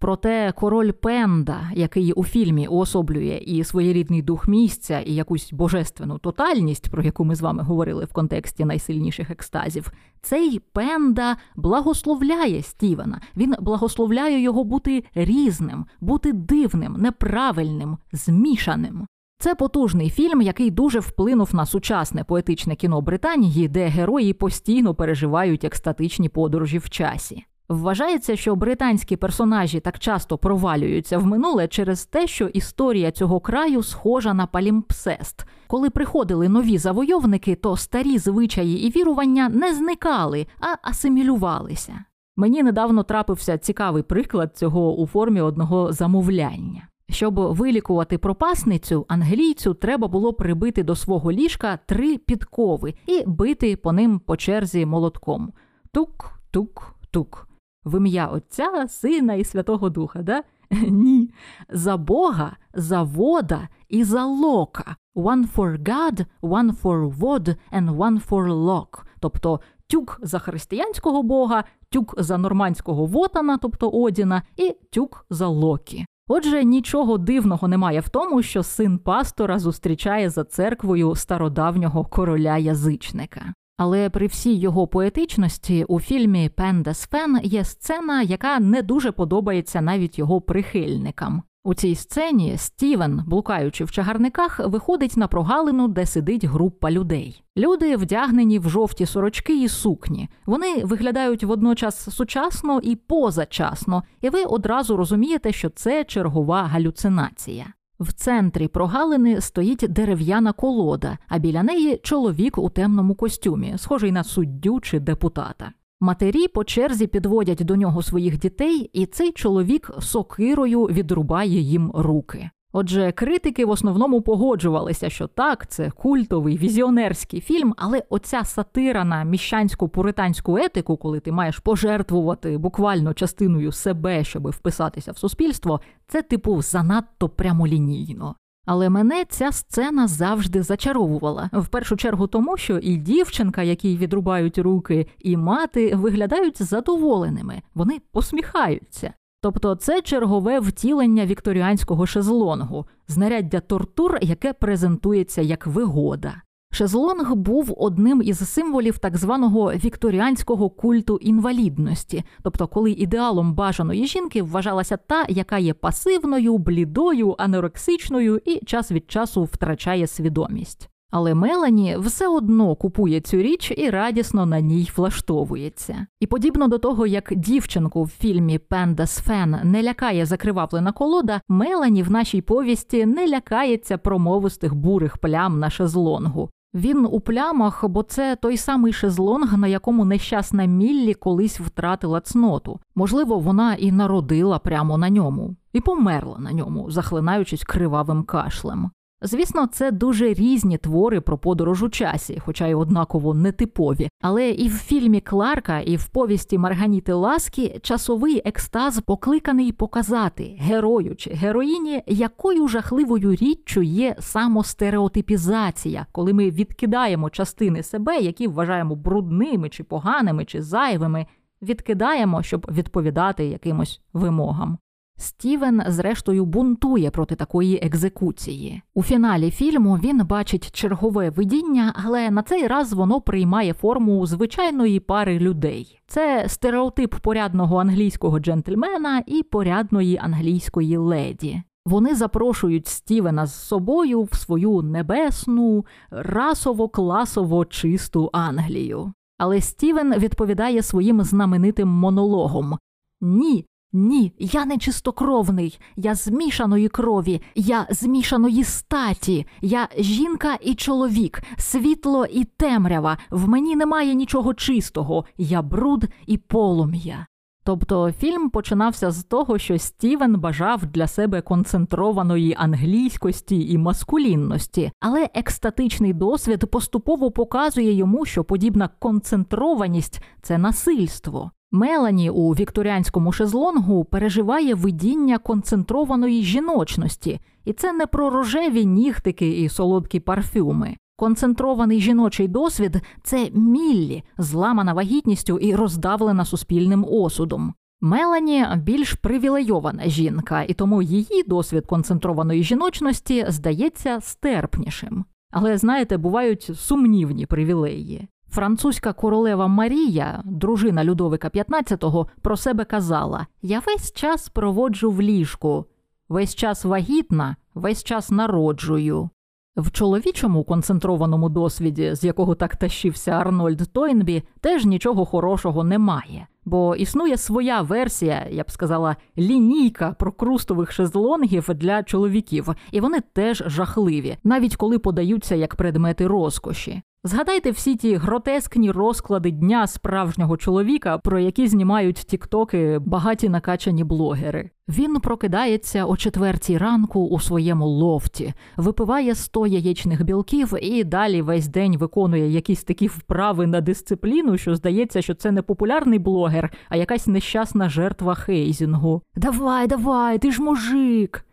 Проте король Пенда, який у фільмі уособлює і своєрідний дух місця, і якусь божественну тотальність, про яку ми з вами говорили в контексті найсильніших екстазів, цей Пенда благословляє Стівена. Він благословляє його бути різним, бути дивним, неправильним, змішаним. Це потужний фільм, який дуже вплинув на сучасне поетичне кіно Британії, де герої постійно переживають екстатичні подорожі в часі. Вважається, що британські персонажі так часто провалюються в минуле через те, що історія цього краю схожа на палімпсест. Коли приходили нові завойовники, то старі звичаї і вірування не зникали, а асимілювалися. Мені недавно трапився цікавий приклад цього у формі одного замовляння. Щоб вилікувати пропасницю, англійцю треба було прибити до свого ліжка три підкови і бити по ним по черзі молотком. Тук-тук-тук. В ім'я Отця, Сина і Святого Духа, да? Ні. За Бога, за вода і за лока. One for God, one for wood and one for lock. Тобто тюк за християнського бога, тюк за нормандського вотана, тобто Одіна, і тюк за Локі. Отже, нічого дивного немає в тому, що син пастора зустрічає за церквою стародавнього короля язичника. Але при всій його поетичності у фільмі Пендес Фен є сцена, яка не дуже подобається навіть його прихильникам. У цій сцені Стівен, блукаючи в чагарниках, виходить на прогалину, де сидить група людей. Люди вдягнені в жовті сорочки і сукні. Вони виглядають водночас сучасно і позачасно, і ви одразу розумієте, що це чергова галюцинація. В центрі прогалини стоїть дерев'яна колода, а біля неї чоловік у темному костюмі, схожий на суддю чи депутата. Матері по черзі підводять до нього своїх дітей, і цей чоловік сокирою відрубає їм руки. Отже, критики в основному погоджувалися, що так, це культовий візіонерський фільм, але оця сатира на міщанську пуританську етику, коли ти маєш пожертвувати буквально частиною себе, щоб вписатися в суспільство, це типу занадто прямолінійно. Але мене ця сцена завжди зачаровувала в першу чергу, тому що і дівчинка, якій відрубають руки, і мати виглядають задоволеними, вони посміхаються. Тобто це чергове втілення вікторіанського шезлонгу, знаряддя тортур, яке презентується як вигода. Шезлонг був одним із символів так званого вікторіанського культу інвалідності, тобто, коли ідеалом бажаної жінки вважалася та, яка є пасивною, блідою, анорексичною і час від часу втрачає свідомість. Але Мелані все одно купує цю річ і радісно на ній влаштовується. І подібно до того, як дівчинку в фільмі Пендас Фен не лякає закривавлена колода, Мелані в нашій повісті не лякається промовистих бурих плям на шезлонгу. Він у плямах, бо це той самий шезлонг, на якому нещасна Міллі колись втратила цноту. Можливо, вона і народила прямо на ньому, і померла на ньому, захлинаючись кривавим кашлем. Звісно, це дуже різні твори про подорож у часі, хоча й однаково нетипові. Але і в фільмі Кларка, і в повісті Марганіти Ласкі часовий екстаз покликаний показати герою чи героїні, якою жахливою річчю є самостереотипізація, коли ми відкидаємо частини себе, які вважаємо брудними чи поганими чи зайвими, відкидаємо, щоб відповідати якимось вимогам. Стівен, зрештою, бунтує проти такої екзекуції. У фіналі фільму він бачить чергове видіння, але на цей раз воно приймає форму звичайної пари людей. Це стереотип порядного англійського джентльмена і порядної англійської леді. Вони запрошують Стівена з собою в свою небесну, расово-класово чисту Англію. Але Стівен відповідає своїм знаменитим монологом: Ні, ні, я не чистокровний, я змішаної крові, я змішаної статі, я жінка і чоловік, світло і темрява. В мені немає нічого чистого, я бруд і полум'я. Тобто фільм починався з того, що Стівен бажав для себе концентрованої англійськості і маскулінності, але екстатичний досвід поступово показує йому, що подібна концентрованість це насильство. Мелані у вікторіанському шезлонгу переживає видіння концентрованої жіночності, і це не про рожеві нігтики і солодкі парфюми. Концентрований жіночий досвід це Міллі, зламана вагітністю і роздавлена суспільним осудом. Мелані більш привілейована жінка, і тому її досвід концентрованої жіночності здається стерпнішим. Але знаєте, бувають сумнівні привілеї. Французька королева Марія, дружина Людовика XV, про себе казала: Я весь час проводжу в ліжку, весь час вагітна, весь час народжую. В чоловічому концентрованому досвіді, з якого так тащився Арнольд Тойнбі, теж нічого хорошого немає, бо існує своя версія, я б сказала, лінійка прокрустових шезлонгів для чоловіків, і вони теж жахливі, навіть коли подаються як предмети розкоші. Згадайте всі ті гротескні розклади дня справжнього чоловіка, про які знімають тіктоки багаті накачані блогери. Він прокидається о четвертій ранку у своєму лофті, випиває 100 яєчних білків і далі весь день виконує якісь такі вправи на дисципліну, що здається, що це не популярний блогер, а якась нещасна жертва хейзінгу. Давай, давай, ти ж мужик.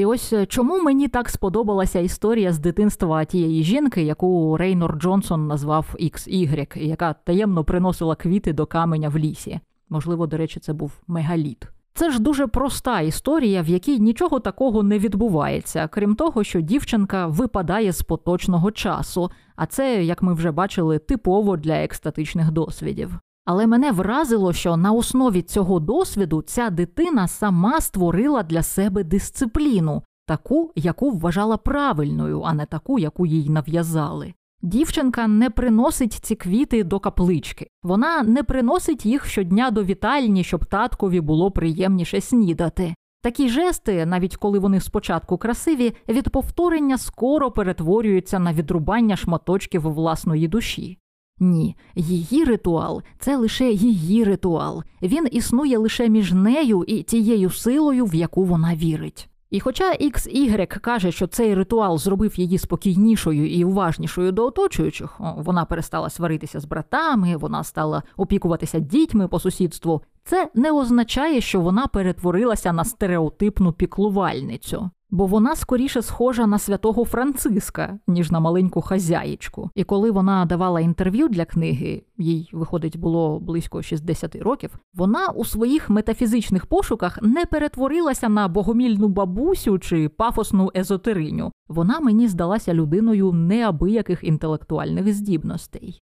І ось е, чому мені так сподобалася історія з дитинства тієї жінки, яку Рейнор Джонсон назвав XY, яка таємно приносила квіти до каменя в лісі. Можливо, до речі, це був мегаліт. Це ж дуже проста історія, в якій нічого такого не відбувається, крім того, що дівчинка випадає з поточного часу, а це, як ми вже бачили, типово для екстатичних досвідів. Але мене вразило, що на основі цього досвіду ця дитина сама створила для себе дисципліну, таку, яку вважала правильною, а не таку, яку їй нав'язали. Дівчинка не приносить ці квіти до каплички, вона не приносить їх щодня до вітальні, щоб таткові було приємніше снідати. Такі жести, навіть коли вони спочатку красиві, від повторення скоро перетворюються на відрубання шматочків власної душі. Ні, її ритуал це лише її ритуал. Він існує лише між нею і тією силою, в яку вона вірить. І хоча XY каже, що цей ритуал зробив її спокійнішою і уважнішою до оточуючих, вона перестала сваритися з братами, вона стала опікуватися дітьми по сусідству, це не означає, що вона перетворилася на стереотипну піклувальницю бо вона скоріше схожа на святого Франциска, ніж на маленьку хазяїчку. І коли вона давала інтерв'ю для книги, їй виходить було близько 60 років. Вона у своїх метафізичних пошуках не перетворилася на богомільну бабусю чи пафосну езотериню. Вона мені здалася людиною неабияких інтелектуальних здібностей.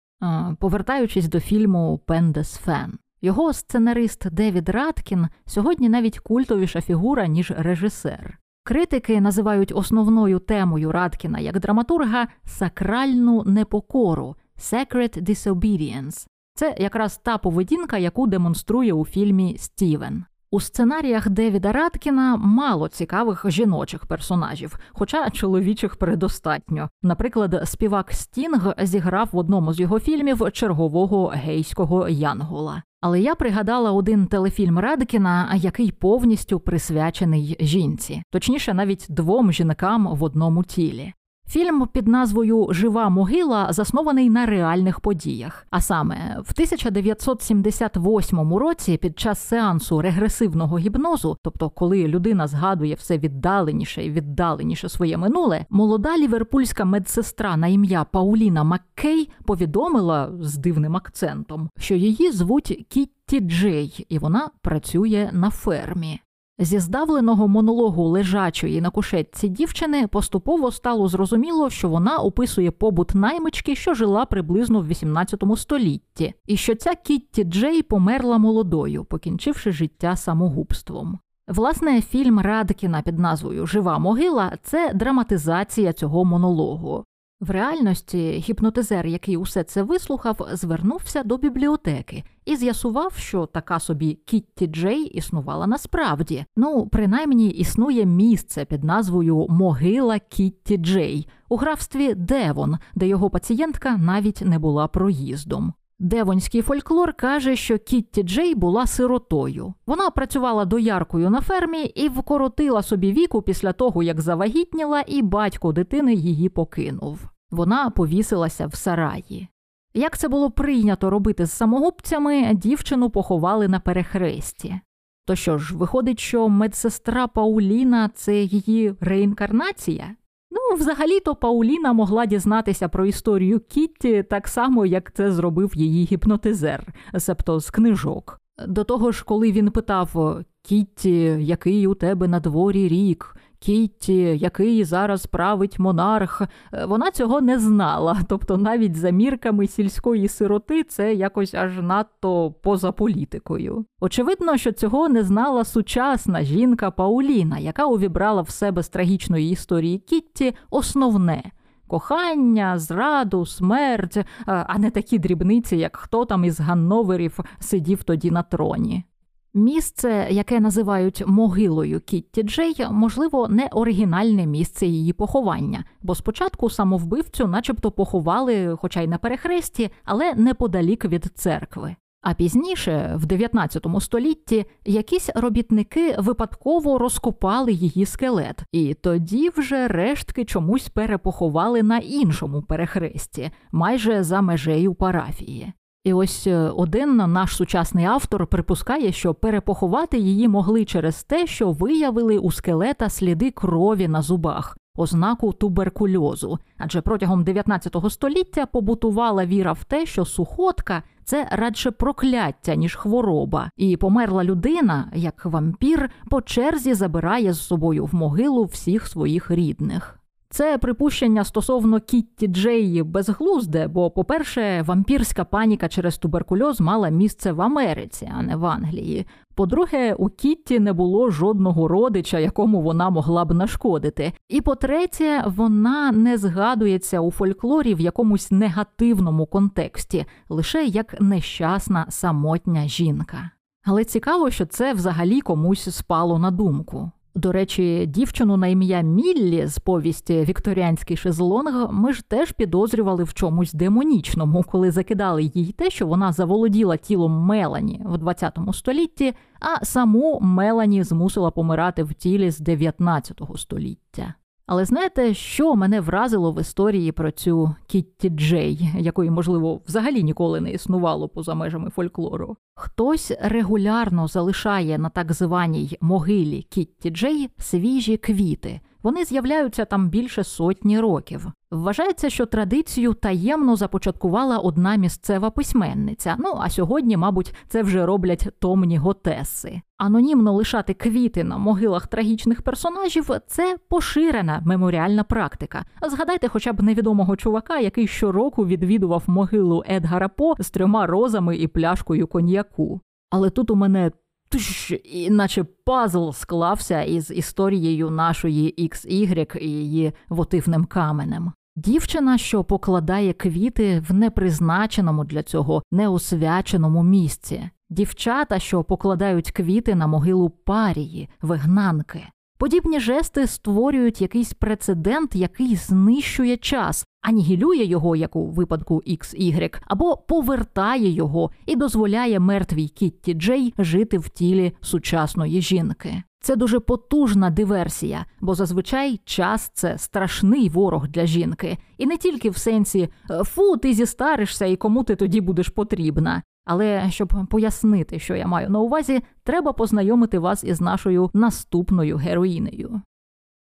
Повертаючись до фільму Пендес Фен. Його сценарист Девід Раткін сьогодні навіть культовіша фігура, ніж режисер. Критики називають основною темою Радкіна як драматурга сакральну непокору «sacred disobedience». Це якраз та поведінка, яку демонструє у фільмі Стівен. У сценаріях Девіда Радкіна мало цікавих жіночих персонажів, хоча чоловічих предостатньо. Наприклад, співак Стінг зіграв в одному з його фільмів чергового гейського Янгола. Але я пригадала один телефільм Радкіна, який повністю присвячений жінці, точніше, навіть двом жінкам в одному тілі. Фільм під назвою Жива могила заснований на реальних подіях. А саме в 1978 році, під час сеансу регресивного гіпнозу, тобто коли людина згадує все віддаленіше і віддаленіше своє минуле, молода ліверпульська медсестра на ім'я Пауліна Маккей повідомила з дивним акцентом, що її звуть Кітті Джей, і вона працює на фермі. Зі здавленого монологу лежачої на кушетці дівчини поступово стало зрозуміло, що вона описує побут наймички, що жила приблизно в 18 столітті, і що ця Кітті Джей померла молодою, покінчивши життя самогубством. Власне, фільм Радкіна під назвою Жива могила це драматизація цього монологу. В реальності гіпнотизер, який усе це вислухав, звернувся до бібліотеки і з'ясував, що така собі Кітті Джей існувала насправді. Ну, принаймні існує місце під назвою Могила Кітті Джей у графстві Девон, де його пацієнтка навіть не була проїздом. Девонський фольклор каже, що Кітті Джей була сиротою. Вона працювала дояркою на фермі і вкоротила собі віку після того, як завагітніла, і батько дитини її покинув. Вона повісилася в сараї. Як це було прийнято робити з самогубцями, дівчину поховали на перехресті. То що ж, виходить, що медсестра Пауліна це її реінкарнація? Ну, взагалі-то Пауліна могла дізнатися про історію Кітті так само, як це зробив її гіпнотизер, себто з книжок. До того ж, коли він питав Кітті, який у тебе на дворі рік, Кітті, який зараз править монарх, е, вона цього не знала. Тобто, навіть за мірками сільської сироти це якось аж надто поза політикою. Очевидно, що цього не знала сучасна жінка Пауліна, яка увібрала в себе з трагічної історії Кітті основне. Кохання, зраду, смерть, а не такі дрібниці, як хто там із Ганноверів сидів тоді на троні. Місце, яке називають могилою Кітті Джей, можливо, не оригінальне місце її поховання, бо спочатку самовбивцю, начебто, поховали, хоча й на перехресті, але неподалік від церкви. А пізніше, в 19 столітті, якісь робітники випадково розкопали її скелет, і тоді вже рештки чомусь перепоховали на іншому перехресті, майже за межею парафії. І ось е, один наш сучасний автор припускає, що перепоховати її могли через те, що виявили у скелета сліди крові на зубах, ознаку туберкульозу. Адже протягом 19 століття побутувала віра в те, що сухотка це радше прокляття, ніж хвороба, і померла людина, як вампір, по черзі забирає з собою в могилу всіх своїх рідних. Це припущення стосовно Кітті Джеї безглузде, бо, по-перше, вампірська паніка через туберкульоз мала місце в Америці, а не в Англії. По-друге, у Кітті не було жодного родича, якому вона могла б нашкодити. І по-третє, вона не згадується у фольклорі в якомусь негативному контексті, лише як нещасна самотня жінка. Але цікаво, що це взагалі комусь спало на думку. До речі, дівчину на ім'я Міллі з повісті Вікторіанський шезлонг ми ж теж підозрювали в чомусь демонічному, коли закидали їй те, що вона заволоділа тілом Мелані в 20 столітті, а саму Мелані змусила помирати в тілі з 19 століття. Але знаєте, що мене вразило в історії про цю Кітті Джей, якої, можливо, взагалі ніколи не існувало поза межами фольклору? Хтось регулярно залишає на так званій могилі Кітті Джей свіжі квіти. Вони з'являються там більше сотні років. Вважається, що традицію таємно започаткувала одна місцева письменниця. Ну а сьогодні, мабуть, це вже роблять томні готеси. Анонімно лишати квіти на могилах трагічних персонажів це поширена меморіальна практика. Згадайте, хоча б невідомого чувака, який щороку відвідував могилу Едгара По з трьома розами і пляшкою коньяку. Але тут у мене туш, і наче пазл склався із історією нашої XY і її вотивним каменем. Дівчина, що покладає квіти в непризначеному для цього неосвяченому місці, дівчата, що покладають квіти на могилу парії, вигнанки. Подібні жести створюють якийсь прецедент, який знищує час, анігілює його, як у випадку XY, або повертає його і дозволяє мертвій Кітті Джей жити в тілі сучасної жінки. Це дуже потужна диверсія, бо зазвичай час це страшний ворог для жінки, і не тільки в сенсі фу, ти зістаришся і кому ти тоді будеш потрібна. Але щоб пояснити, що я маю на увазі, треба познайомити вас із нашою наступною героїнею.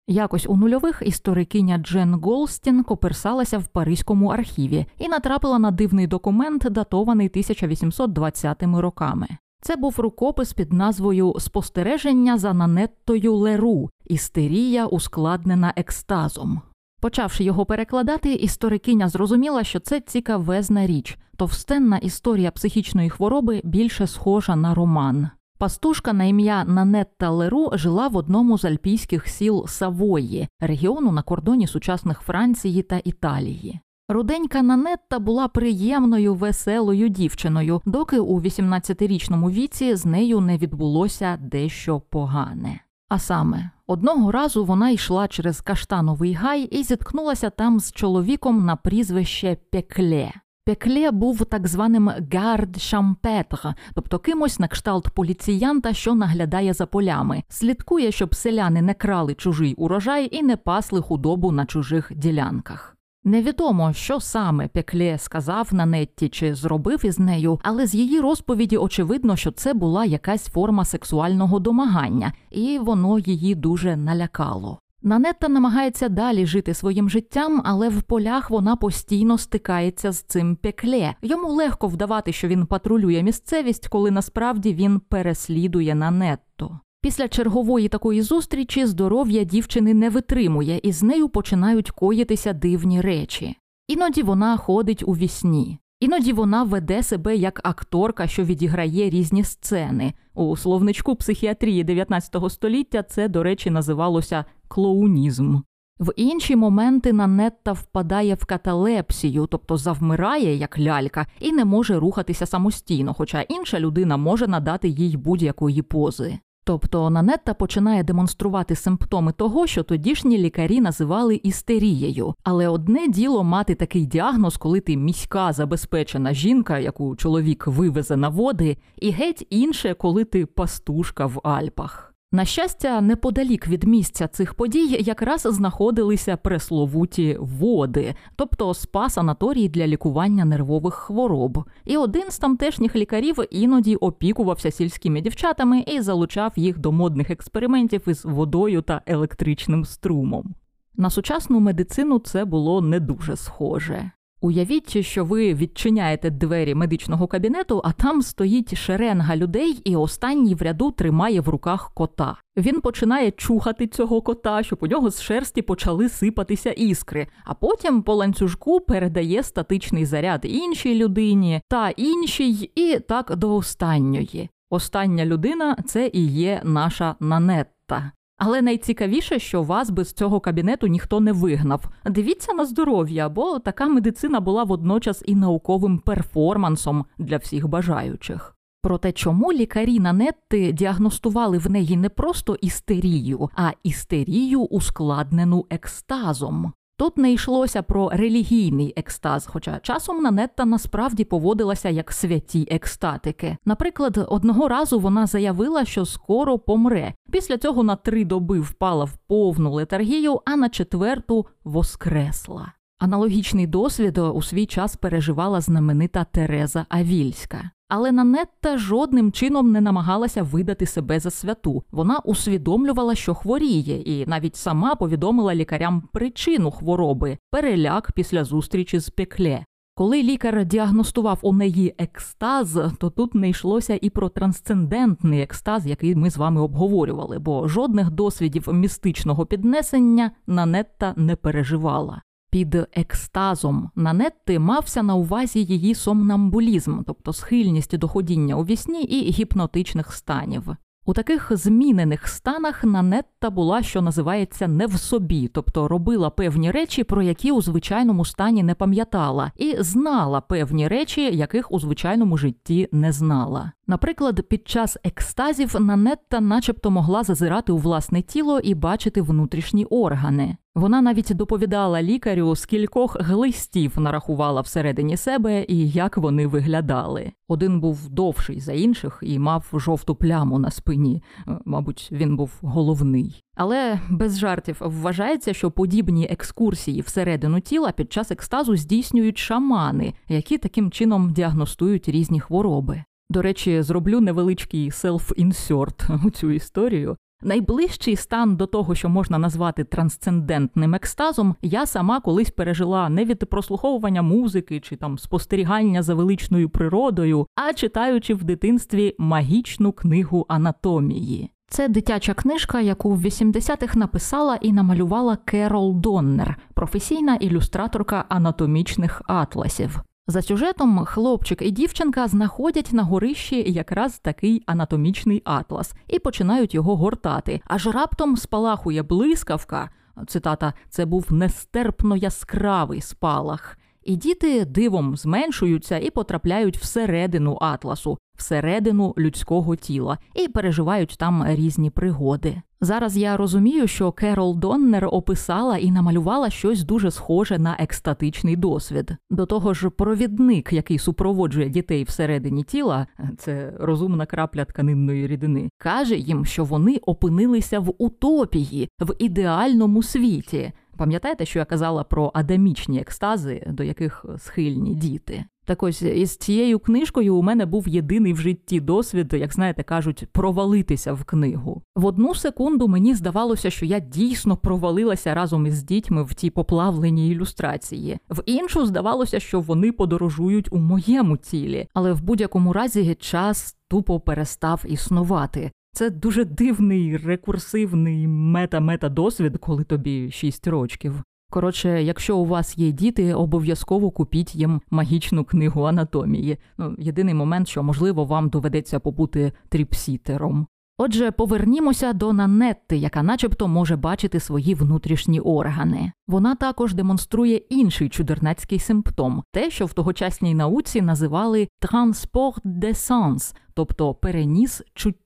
Якось у нульових історикиня Джен Голстін коперсалася в Паризькому архіві і натрапила на дивний документ, датований 1820 роками. Це був рукопис під назвою Спостереження за Нанеттою Леру істерія, ускладнена екстазом. Почавши його перекладати, історикиня зрозуміла, що це цікавезна річ, товстенна історія психічної хвороби більше схожа на роман. Пастушка на ім'я Нанетта Леру жила в одному з альпійських сіл Савої, регіону на кордоні сучасних Франції та Італії. Руденька Нанетта була приємною, веселою дівчиною, доки у 18-річному віці з нею не відбулося дещо погане. А саме, одного разу вона йшла через каштановий гай і зіткнулася там з чоловіком на прізвище Пекле. Пекле був так званим гард шампетр, тобто кимось на кшталт поліціянта, що наглядає за полями, слідкує, щоб селяни не крали чужий урожай і не пасли худобу на чужих ділянках. Невідомо, що саме Пекле сказав на Нетті чи зробив із нею, але з її розповіді очевидно, що це була якась форма сексуального домагання, і воно її дуже налякало. Нанетта намагається далі жити своїм життям, але в полях вона постійно стикається з цим пекле. Йому легко вдавати, що він патрулює місцевість, коли насправді він переслідує Нанетту. Після чергової такої зустрічі здоров'я дівчини не витримує, і з нею починають коїтися дивні речі. Іноді вона ходить у вісні. Іноді вона веде себе як акторка, що відіграє різні сцени. У словничку психіатрії 19 століття це, до речі, називалося клоунізм. В інші моменти Нанетта впадає в каталепсію, тобто завмирає як лялька, і не може рухатися самостійно, хоча інша людина може надати їй будь-якої пози. Тобто Нанетта починає демонструвати симптоми того, що тодішні лікарі називали істерією. Але одне діло мати такий діагноз, коли ти міська забезпечена жінка, яку чоловік вивезе на води, і геть інше, коли ти пастушка в Альпах. На щастя, неподалік від місця цих подій якраз знаходилися пресловуті води, тобто спа санаторій для лікування нервових хвороб. І один з тамтешніх лікарів іноді опікувався сільськими дівчатами і залучав їх до модних експериментів із водою та електричним струмом. На сучасну медицину це було не дуже схоже. Уявіть, що ви відчиняєте двері медичного кабінету, а там стоїть шеренга людей, і останній в ряду тримає в руках кота. Він починає чухати цього кота, щоб у нього з шерсті почали сипатися іскри, а потім по ланцюжку передає статичний заряд іншій людині та іншій, і так до останньої. Остання людина це і є наша нанетта. Але найцікавіше, що вас без цього кабінету ніхто не вигнав. Дивіться на здоров'я, бо така медицина була водночас і науковим перформансом для всіх бажаючих. Проте чому лікарі Нанетти діагностували в неї не просто істерію, а істерію, ускладнену екстазом? Тут не йшлося про релігійний екстаз, хоча часом Нанетта насправді поводилася як святі екстатики. Наприклад, одного разу вона заявила, що скоро помре. Після цього на три доби впала в повну летаргію, а на четверту воскресла. Аналогічний досвід у свій час переживала знаменита Тереза Авільська. Але Нанетта жодним чином не намагалася видати себе за святу. Вона усвідомлювала, що хворіє, і навіть сама повідомила лікарям причину хвороби переляк після зустрічі з пекле. Коли лікар діагностував у неї екстаз, то тут не йшлося і про трансцендентний екстаз, який ми з вами обговорювали, бо жодних досвідів містичного піднесення Нанетта не переживала. Під екстазом Нанетти мався на увазі її сомнамбулізм, тобто схильність до ходіння у вісні і гіпнотичних станів. У таких змінених станах Нанетта була, що називається, не в собі, тобто робила певні речі, про які у звичайному стані не пам'ятала, і знала певні речі, яких у звичайному житті не знала. Наприклад, під час екстазів Нанетта начебто могла зазирати у власне тіло і бачити внутрішні органи. Вона навіть доповідала лікарю, скількох глистів нарахувала всередині себе і як вони виглядали. Один був довший за інших і мав жовту пляму на спині. Е, мабуть, він був головний. Але без жартів вважається, що подібні екскурсії всередину тіла під час екстазу здійснюють шамани, які таким чином діагностують різні хвороби. До речі, зроблю невеличкий селф-інсерт у цю історію. Найближчий стан до того, що можна назвати трансцендентним екстазом, я сама колись пережила не від прослуховування музики чи там спостерігання за величною природою, а читаючи в дитинстві магічну книгу анатомії. Це дитяча книжка, яку в 80-х написала і намалювала Керол Доннер, професійна ілюстраторка анатомічних атласів. За сюжетом хлопчик і дівчинка знаходять на горищі якраз такий анатомічний атлас і починають його гортати. Аж раптом спалахує блискавка. Цитата, це був нестерпно яскравий спалах. І діти дивом зменшуються і потрапляють всередину атласу, всередину людського тіла, і переживають там різні пригоди. Зараз я розумію, що Керол Доннер описала і намалювала щось дуже схоже на екстатичний досвід. До того ж, провідник, який супроводжує дітей всередині тіла, це розумна крапля тканинної рідини, каже їм, що вони опинилися в утопії, в ідеальному світі. Пам'ятаєте, що я казала про адамічні екстази, до яких схильні діти? Так ось із цією книжкою у мене був єдиний в житті досвід, як знаєте, кажуть, провалитися в книгу. В одну секунду мені здавалося, що я дійсно провалилася разом із дітьми в ті поплавлені ілюстрації. В іншу здавалося, що вони подорожують у моєму тілі, але в будь-якому разі час тупо перестав існувати. Це дуже дивний рекурсивний мета-мета досвід, коли тобі 6 років. Коротше, якщо у вас є діти, обов'язково купіть їм магічну книгу анатомії. Ну, єдиний момент, що можливо вам доведеться побути тріпсітером. Отже, повернімося до Нанетти, яка начебто може бачити свої внутрішні органи. Вона також демонструє інший чудернацький симптом, те, що в тогочасній науці називали транспорт де санс, тобто переніс чуття.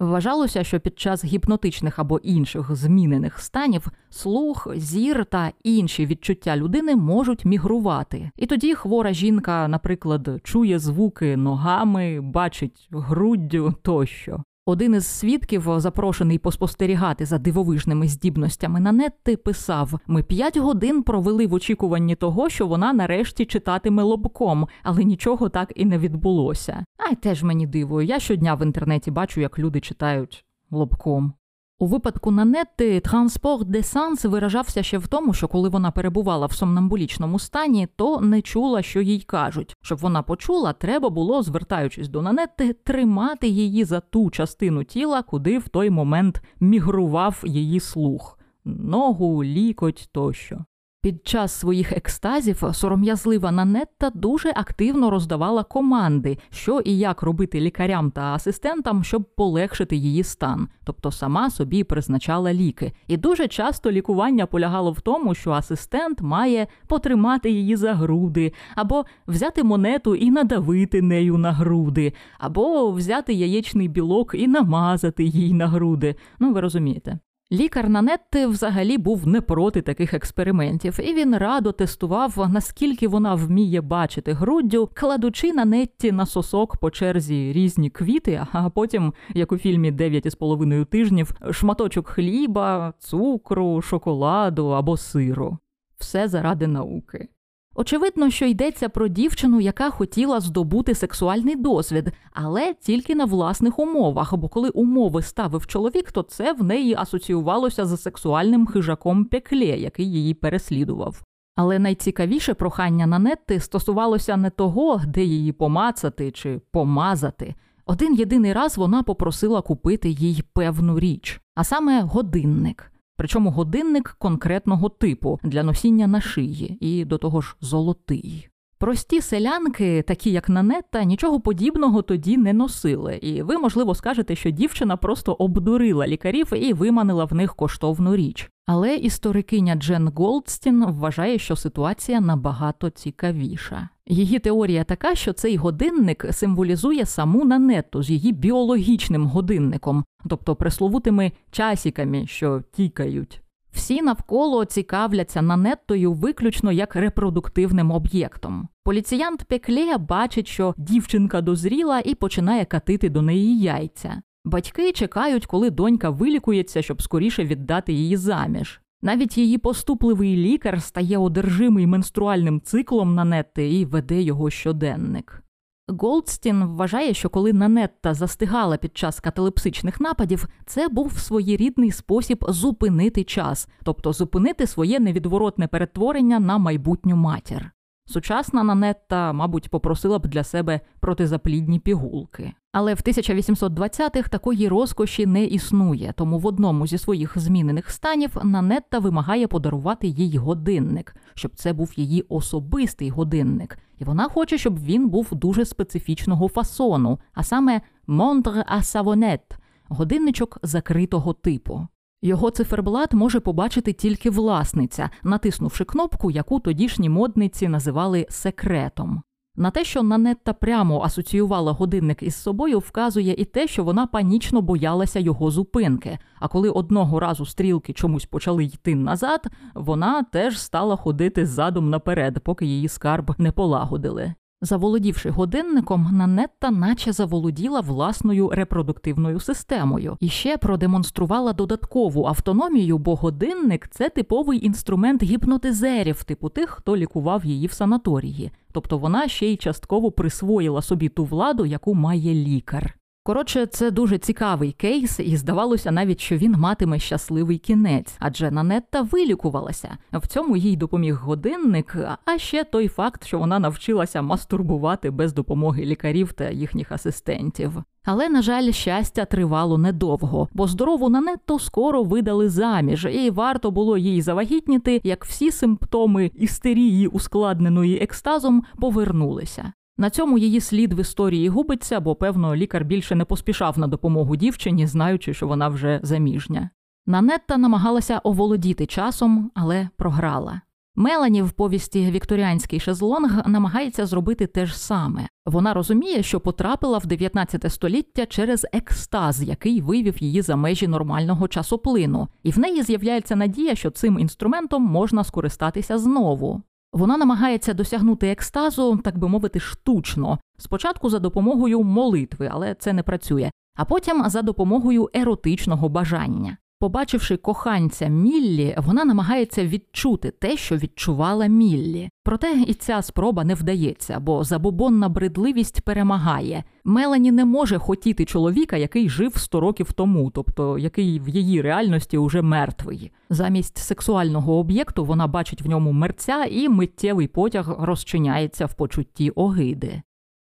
Вважалося, що під час гіпнотичних або інших змінених станів слух, зір та інші відчуття людини можуть мігрувати. І тоді хвора жінка, наприклад, чує звуки ногами, бачить груддю тощо. Один із свідків, запрошений поспостерігати за дивовижними здібностями Нанетти, писав: ми п'ять годин провели в очікуванні того, що вона нарешті читатиме лобком, але нічого так і не відбулося. Ай, теж мені диво. Я щодня в інтернеті бачу, як люди читають лобком. У випадку Нанетти транспорт де санс виражався ще в тому, що коли вона перебувала в сомнамбулічному стані, то не чула, що їй кажуть. Щоб вона почула, треба було, звертаючись до Нанетти, тримати її за ту частину тіла, куди в той момент мігрував її слух ногу, лікоть тощо. Під час своїх екстазів сором'язлива Нанетта дуже активно роздавала команди, що і як робити лікарям та асистентам, щоб полегшити її стан, тобто сама собі призначала ліки. І дуже часто лікування полягало в тому, що асистент має потримати її за груди, або взяти монету і надавити нею на груди, або взяти яєчний білок і намазати їй на груди. Ну ви розумієте. Лікар Нанетти взагалі був не проти таких експериментів, і він радо тестував, наскільки вона вміє бачити груддю, кладучи на нетті на сосок по черзі різні квіти, а потім, як у фільмі «Дев'ять із половиною тижнів, шматочок хліба, цукру, шоколаду або сиру. Все заради науки. Очевидно, що йдеться про дівчину, яка хотіла здобути сексуальний досвід, але тільки на власних умовах. Бо коли умови ставив чоловік, то це в неї асоціювалося з сексуальним хижаком пекле, який її переслідував. Але найцікавіше прохання Нанетти стосувалося не того, де її помацати чи помазати. Один єдиний раз вона попросила купити їй певну річ, а саме годинник. Причому годинник конкретного типу для носіння на шиї, і до того ж золотий. Прості селянки, такі як Нанетта, нічого подібного тоді не носили, і ви, можливо, скажете, що дівчина просто обдурила лікарів і виманила в них коштовну річ. Але історикиня Джен Голдстін вважає, що ситуація набагато цікавіша. Її теорія така, що цей годинник символізує саму Нанетту з її біологічним годинником, тобто пресловутими часіками, що тікають. Всі навколо цікавляться Нанеттою виключно як репродуктивним об'єктом. Поліціянт Пекле бачить, що дівчинка дозріла і починає катити до неї яйця. Батьки чекають, коли донька вилікується, щоб скоріше віддати її заміж. Навіть її поступливий лікар стає одержимий менструальним циклом Нанетти і веде його щоденник. Голдстін вважає, що коли Нанетта застигала під час каталепсичних нападів, це був своєрідний спосіб зупинити час, тобто зупинити своє невідворотне перетворення на майбутню матір. Сучасна Нанетта, мабуть, попросила б для себе протизаплідні пігулки. Але в 1820-х такої розкоші не існує, тому в одному зі своїх змінених станів Нанетта вимагає подарувати їй годинник, щоб це був її особистий годинник, і вона хоче, щоб він був дуже специфічного фасону, а саме монтр а савонет годинничок закритого типу. Його циферблат може побачити тільки власниця, натиснувши кнопку, яку тодішні модниці називали секретом. На те, що Нанетта прямо асоціювала годинник із собою, вказує і те, що вона панічно боялася його зупинки. А коли одного разу стрілки чомусь почали йти назад, вона теж стала ходити задом наперед, поки її скарб не полагодили. Заволодівши годинником, Нанетта наче заволоділа власною репродуктивною системою і ще продемонструвала додаткову автономію, бо годинник це типовий інструмент гіпнотизерів, типу тих, хто лікував її в санаторії. Тобто вона ще й частково присвоїла собі ту владу, яку має лікар. Коротше, це дуже цікавий кейс, і здавалося навіть, що він матиме щасливий кінець, адже Нанетта вилікувалася. В цьому їй допоміг годинник, а ще той факт, що вона навчилася мастурбувати без допомоги лікарів та їхніх асистентів. Але, на жаль, щастя тривало недовго, бо здорову Нанетту скоро видали заміж, і варто було їй завагітніти, як всі симптоми істерії, ускладненої екстазом, повернулися. На цьому її слід в історії губиться, бо, певно, лікар більше не поспішав на допомогу дівчині, знаючи, що вона вже заміжня. Нанетта намагалася оволодіти часом, але програла. Мелані в повісті Вікторіанський шезлонг намагається зробити те ж саме. Вона розуміє, що потрапила в 19 століття через екстаз, який вивів її за межі нормального часоплину, і в неї з'являється надія, що цим інструментом можна скористатися знову. Вона намагається досягнути екстазу, так би мовити, штучно, спочатку за допомогою молитви, але це не працює, а потім за допомогою еротичного бажання. Побачивши коханця Міллі, вона намагається відчути те, що відчувала Міллі. Проте і ця спроба не вдається, бо забобонна бредливість перемагає. Мелані не може хотіти чоловіка, який жив 100 років тому, тобто який в її реальності уже мертвий. Замість сексуального об'єкту вона бачить в ньому мерця, і миттєвий потяг розчиняється в почутті огиди.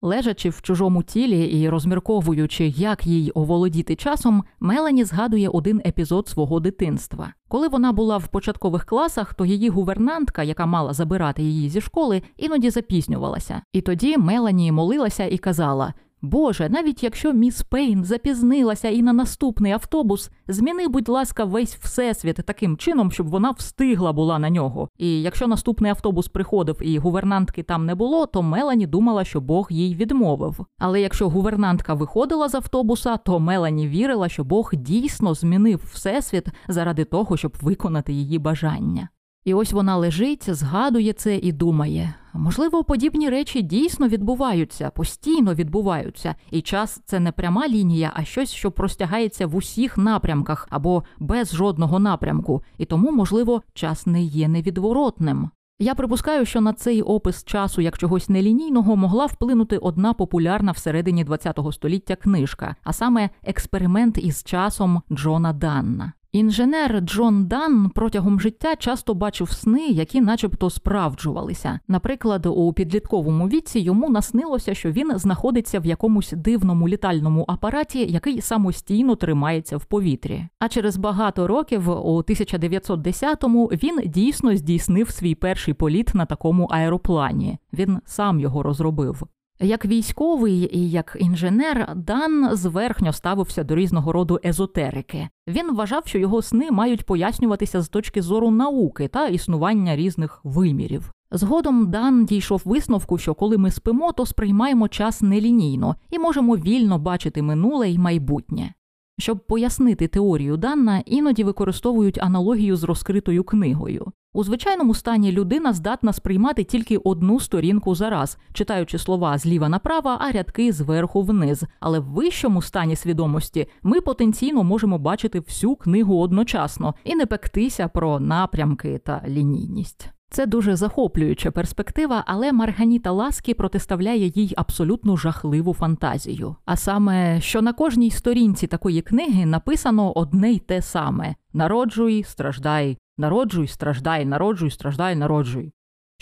Лежачи в чужому тілі і розмірковуючи, як їй оволодіти часом, Мелані згадує один епізод свого дитинства. Коли вона була в початкових класах, то її гувернантка, яка мала забирати її зі школи, іноді запізнювалася. І тоді Мелані молилася і казала: Боже, навіть якщо міс Пейн запізнилася і на наступний автобус, зміни, будь ласка, весь всесвіт таким чином, щоб вона встигла була на нього. І якщо наступний автобус приходив і гувернантки там не було, то Мелані думала, що Бог їй відмовив. Але якщо гувернантка виходила з автобуса, то Мелані вірила, що Бог дійсно змінив всесвіт заради того, щоб виконати її бажання. І ось вона лежить, згадує це і думає: можливо, подібні речі дійсно відбуваються, постійно відбуваються, і час це не пряма лінія, а щось, що простягається в усіх напрямках або без жодного напрямку, і тому, можливо, час не є невідворотним. Я припускаю, що на цей опис часу як чогось нелінійного могла вплинути одна популярна всередині ХХ століття книжка, а саме експеримент із часом Джона Данна. Інженер Джон Дан протягом життя часто бачив сни, які, начебто, справджувалися. Наприклад, у підлітковому віці йому наснилося, що він знаходиться в якомусь дивному літальному апараті, який самостійно тримається в повітрі. А через багато років, у 1910-му, він дійсно здійснив свій перший політ на такому аероплані. Він сам його розробив. Як військовий і як інженер, Дан зверхньо ставився до різного роду езотерики. Він вважав, що його сни мають пояснюватися з точки зору науки та існування різних вимірів. Згодом Дан дійшов висновку, що коли ми спимо, то сприймаємо час нелінійно і можемо вільно бачити минуле й майбутнє. Щоб пояснити теорію Данна, іноді використовують аналогію з розкритою книгою. У звичайному стані людина здатна сприймати тільки одну сторінку за раз, читаючи слова зліва направо, а рядки зверху вниз. Але в вищому стані свідомості ми потенційно можемо бачити всю книгу одночасно і не пектися про напрямки та лінійність. Це дуже захоплююча перспектива, але Марганіта Ласкі протиставляє їй абсолютно жахливу фантазію. А саме, що на кожній сторінці такої книги написано одне й те саме: народжуй, страждай, народжуй, страждай, народжуй, страждай, народжуй.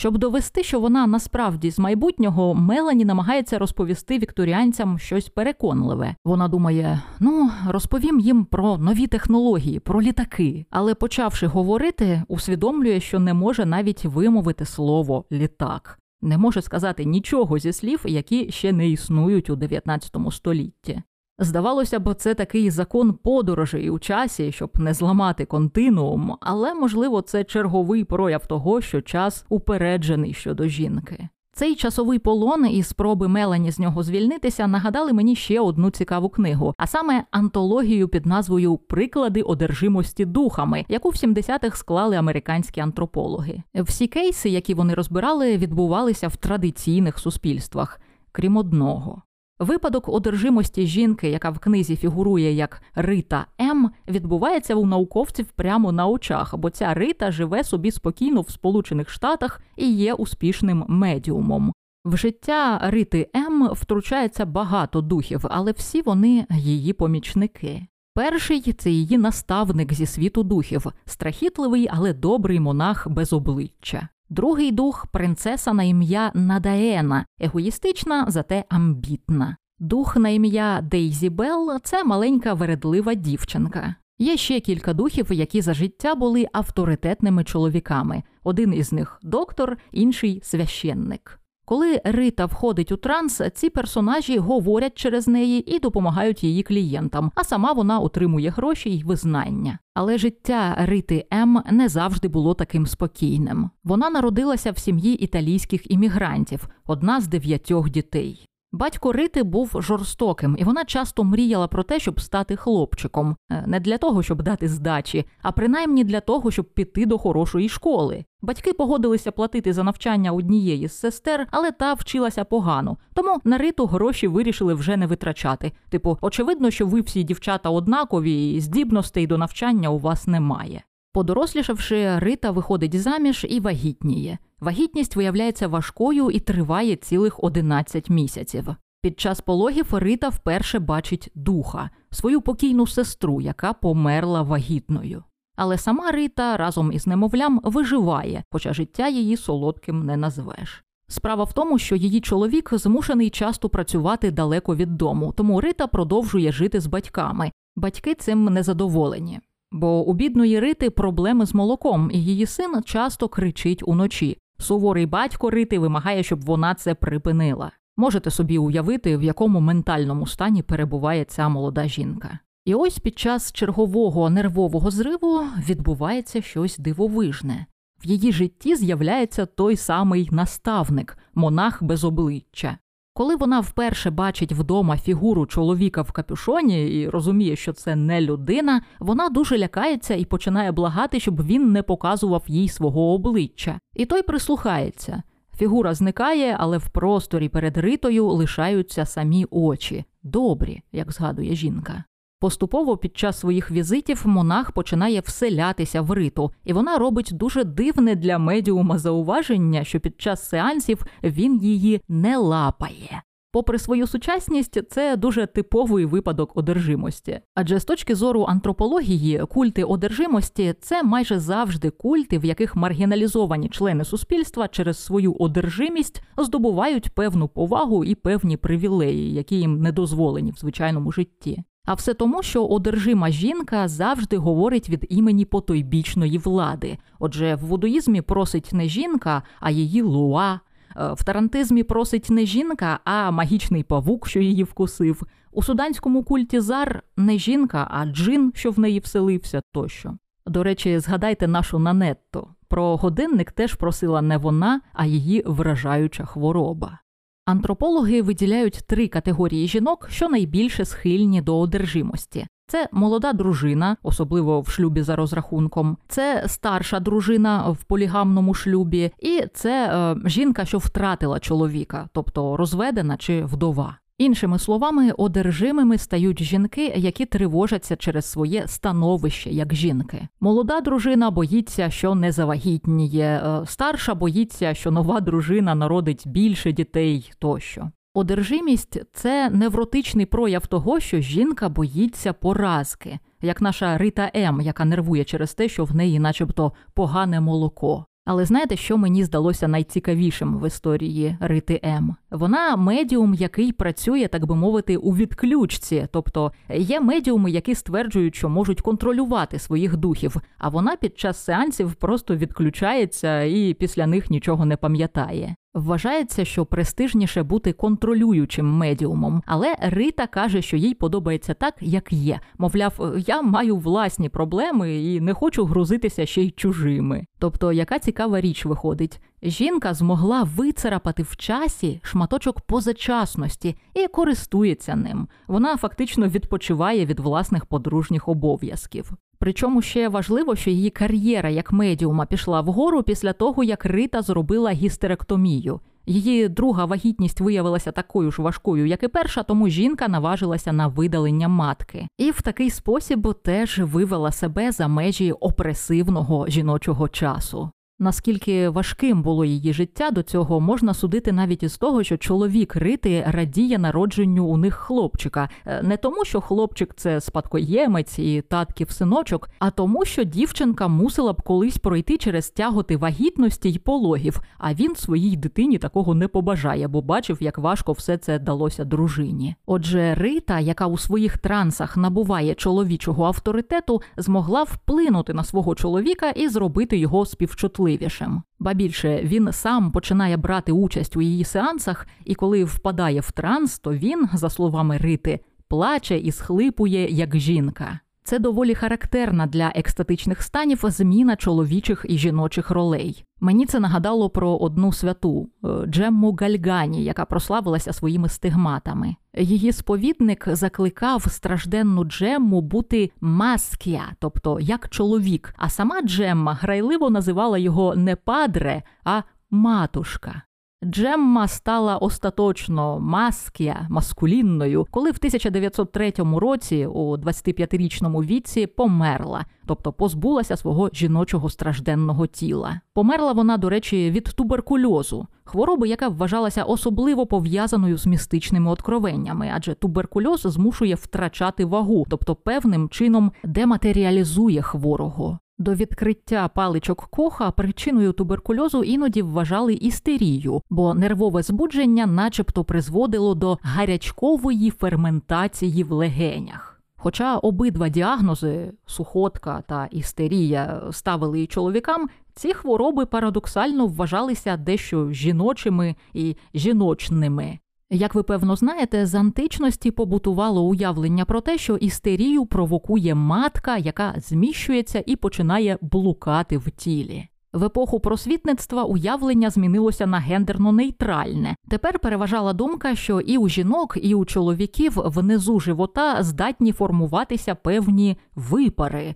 Щоб довести, що вона насправді з майбутнього, Мелані намагається розповісти вікторіанцям щось переконливе. Вона думає: ну розповім їм про нові технології, про літаки. Але почавши говорити, усвідомлює, що не може навіть вимовити слово літак. Не може сказати нічого зі слів, які ще не існують у 19 столітті. Здавалося б, це такий закон подорожей у часі, щоб не зламати континуум, але можливо це черговий прояв того, що час упереджений щодо жінки. Цей часовий полон і спроби Мелані з нього звільнитися нагадали мені ще одну цікаву книгу, а саме антологію під назвою Приклади одержимості духами, яку в 70-х склали американські антропологи. Всі кейси, які вони розбирали, відбувалися в традиційних суспільствах, крім одного. Випадок одержимості жінки, яка в книзі фігурує як Рита М, відбувається у науковців прямо на очах, бо ця Рита живе собі спокійно в Сполучених Штатах і є успішним медіумом. В життя Рити М втручається багато духів, але всі вони її помічники. Перший це її наставник зі світу духів, страхітливий, але добрий монах без обличчя. Другий дух принцеса на ім'я Надаена, егоїстична, зате амбітна. Дух на ім'я Дейзі Белл це маленька вередлива дівчинка. Є ще кілька духів, які за життя були авторитетними чоловіками. Один із них доктор, інший священник. Коли Рита входить у транс, ці персонажі говорять через неї і допомагають її клієнтам, а сама вона отримує гроші й визнання. Але життя Рити М не завжди було таким спокійним. Вона народилася в сім'ї італійських іммігрантів, одна з дев'ятьох дітей. Батько Рити був жорстоким, і вона часто мріяла про те, щоб стати хлопчиком, е, не для того, щоб дати здачі, а принаймні для того, щоб піти до хорошої школи. Батьки погодилися платити за навчання однієї з сестер, але та вчилася погано. Тому на риту гроші вирішили вже не витрачати. Типу, очевидно, що ви всі дівчата однакові, і здібностей до навчання у вас немає. Подорослішавши, Рита виходить заміж і вагітніє. Вагітність виявляється важкою і триває цілих 11 місяців. Під час пологів Рита вперше бачить духа, свою покійну сестру, яка померла вагітною. Але сама Рита разом із немовлям виживає, хоча життя її солодким не назвеш. Справа в тому, що її чоловік змушений часто працювати далеко від дому, тому Рита продовжує жити з батьками. Батьки цим незадоволені. Бо у бідної Рити проблеми з молоком, і її син часто кричить уночі. Суворий батько Рити вимагає, щоб вона це припинила. Можете собі уявити, в якому ментальному стані перебуває ця молода жінка. І ось під час чергового нервового зриву відбувається щось дивовижне. В її житті з'являється той самий наставник, монах без обличчя. Коли вона вперше бачить вдома фігуру чоловіка в капюшоні і розуміє, що це не людина, вона дуже лякається і починає благати, щоб він не показував їй свого обличчя. І той прислухається. Фігура зникає, але в просторі перед ритою лишаються самі очі, добрі, як згадує жінка. Поступово під час своїх візитів монах починає вселятися в риту, і вона робить дуже дивне для медіума зауваження, що під час сеансів він її не лапає. Попри свою сучасність, це дуже типовий випадок одержимості. Адже з точки зору антропології, культи одержимості це майже завжди культи, в яких маргіналізовані члени суспільства через свою одержимість здобувають певну повагу і певні привілеї, які їм не дозволені в звичайному житті. А все тому, що одержима жінка завжди говорить від імені потойбічної влади. Отже, в вудуїзмі просить не жінка, а її луа. Е, в тарантизмі просить не жінка, а магічний павук, що її вкусив. У суданському культі зар не жінка, а джин, що в неї вселився тощо. До речі, згадайте нашу Нанетту. Про годинник теж просила не вона, а її вражаюча хвороба. Антропологи виділяють три категорії жінок, що найбільше схильні до одержимості. Це молода дружина, особливо в шлюбі за розрахунком, це старша дружина в полігамному шлюбі, і це е, жінка, що втратила чоловіка, тобто розведена чи вдова. Іншими словами, одержимими стають жінки, які тривожаться через своє становище як жінки. Молода дружина боїться, що не завагітніє, е, старша боїться, що нова дружина народить більше дітей тощо. Одержимість це невротичний прояв того, що жінка боїться поразки, як наша Рита М, яка нервує через те, що в неї, начебто, погане молоко. Але знаєте, що мені здалося найцікавішим в історії Рити М? Вона медіум, який працює, так би мовити, у відключці. Тобто є медіуми, які стверджують, що можуть контролювати своїх духів, а вона під час сеансів просто відключається і після них нічого не пам'ятає. Вважається, що престижніше бути контролюючим медіумом, але Рита каже, що їй подобається так, як є. Мовляв, я маю власні проблеми і не хочу грузитися ще й чужими. Тобто, яка цікава річ виходить? Жінка змогла вицарапати в часі шматочок позачасності і користується ним. Вона фактично відпочиває від власних подружніх обов'язків. Причому ще важливо, що її кар'єра як медіума пішла вгору після того, як Рита зробила гістеректомію. Її друга вагітність виявилася такою ж важкою, як і перша, тому жінка наважилася на видалення матки, і в такий спосіб теж вивела себе за межі опресивного жіночого часу. Наскільки важким було її життя до цього, можна судити навіть із того, що чоловік рити радіє народженню у них хлопчика, е, не тому, що хлопчик це спадкоємець і татків синочок, а тому, що дівчинка мусила б колись пройти через тяготи вагітності й пологів, а він своїй дитині такого не побажає, бо бачив, як важко все це далося дружині. Отже, Рита, яка у своїх трансах набуває чоловічого авторитету, змогла вплинути на свого чоловіка і зробити його співчутливим важливішим. Ба більше він сам починає брати участь у її сеансах, і коли впадає в транс, то він, за словами Рити, плаче і схлипує як жінка. Це доволі характерна для екстатичних станів зміна чоловічих і жіночих ролей. Мені це нагадало про одну святу е, Джемму Гальгані, яка прославилася своїми стигматами. Її сповідник закликав стражденну Джемму бути маскія, тобто як чоловік. А сама Джемма грайливо називала його не падре, а матушка. Джемма стала остаточно маскія маскулінною, коли в 1903 році, у 25-річному віці, померла, тобто позбулася свого жіночого стражденного тіла. Померла вона, до речі, від туберкульозу, хвороби, яка вважалася особливо пов'язаною з містичними откровеннями, адже туберкульоз змушує втрачати вагу, тобто певним чином дематеріалізує хворого. До відкриття паличок коха причиною туберкульозу іноді вважали істерію, бо нервове збудження, начебто, призводило до гарячкової ферментації в легенях. Хоча обидва діагнози сухотка та істерія ставили і чоловікам, ці хвороби парадоксально вважалися дещо жіночими і жіночними. Як ви певно знаєте, з античності побутувало уявлення про те, що істерію провокує матка, яка зміщується і починає блукати в тілі. В епоху просвітництва уявлення змінилося на гендерно-нейтральне. Тепер переважала думка, що і у жінок, і у чоловіків внизу живота здатні формуватися певні випари.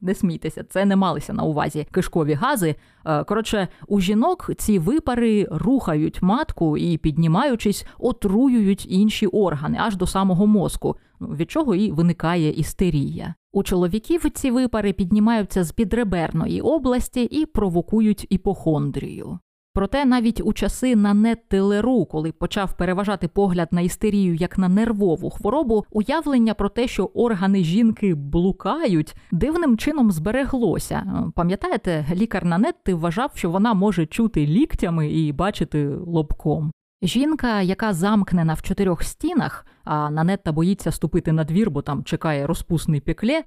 Не смійтеся, це не малися на увазі кишкові гази. Е, коротше, у жінок ці випари рухають матку і, піднімаючись, отруюють інші органи аж до самого мозку, ну, від чого і виникає істерія. У чоловіків ці випари піднімаються з підреберної області і провокують іпохондрію. Проте навіть у часи Нанетти Леру, коли почав переважати погляд на істерію як на нервову хворобу, уявлення про те, що органи жінки блукають, дивним чином збереглося. Пам'ятаєте, лікар Нанетти вважав, що вона може чути ліктями і бачити лобком. Жінка, яка замкнена в чотирьох стінах, а Нанетта боїться ступити на двір, бо там чекає розпусний пекле, е,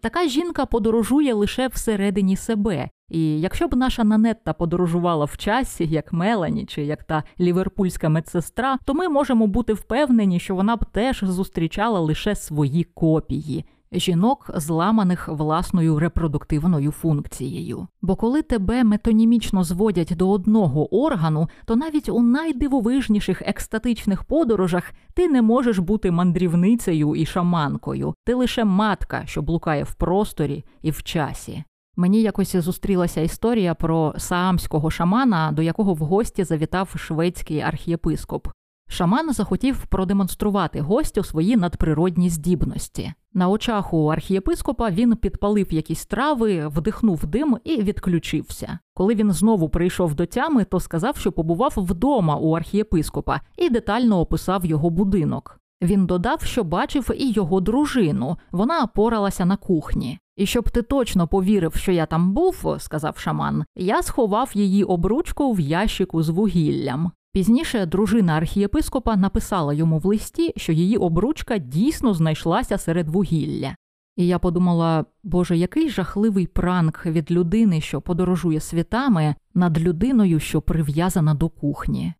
така жінка подорожує лише всередині себе. І якщо б наша Нанетта подорожувала в часі, як Мелані чи як та ліверпульська медсестра, то ми можемо бути впевнені, що вона б теж зустрічала лише свої копії жінок, зламаних власною репродуктивною функцією. Бо коли тебе метонімічно зводять до одного органу, то навіть у найдивовижніших екстатичних подорожах ти не можеш бути мандрівницею і шаманкою, ти лише матка, що блукає в просторі і в часі. Мені якось зустрілася історія про саамського шамана, до якого в гості завітав шведський архієпископ. Шаман захотів продемонструвати гостю свої надприродні здібності. На очах у архієпископа він підпалив якісь трави, вдихнув дим і відключився. Коли він знову прийшов до тями, то сказав, що побував вдома у архієпископа і детально описав його будинок. Він додав, що бачив і його дружину. Вона поралася на кухні. І щоб ти точно повірив, що я там був, сказав шаман, я сховав її обручку в ящику з вугіллям. Пізніше дружина архієпископа написала йому в листі, що її обручка дійсно знайшлася серед вугілля. І я подумала, боже, який жахливий пранк від людини, що подорожує світами, над людиною, що прив'язана до кухні.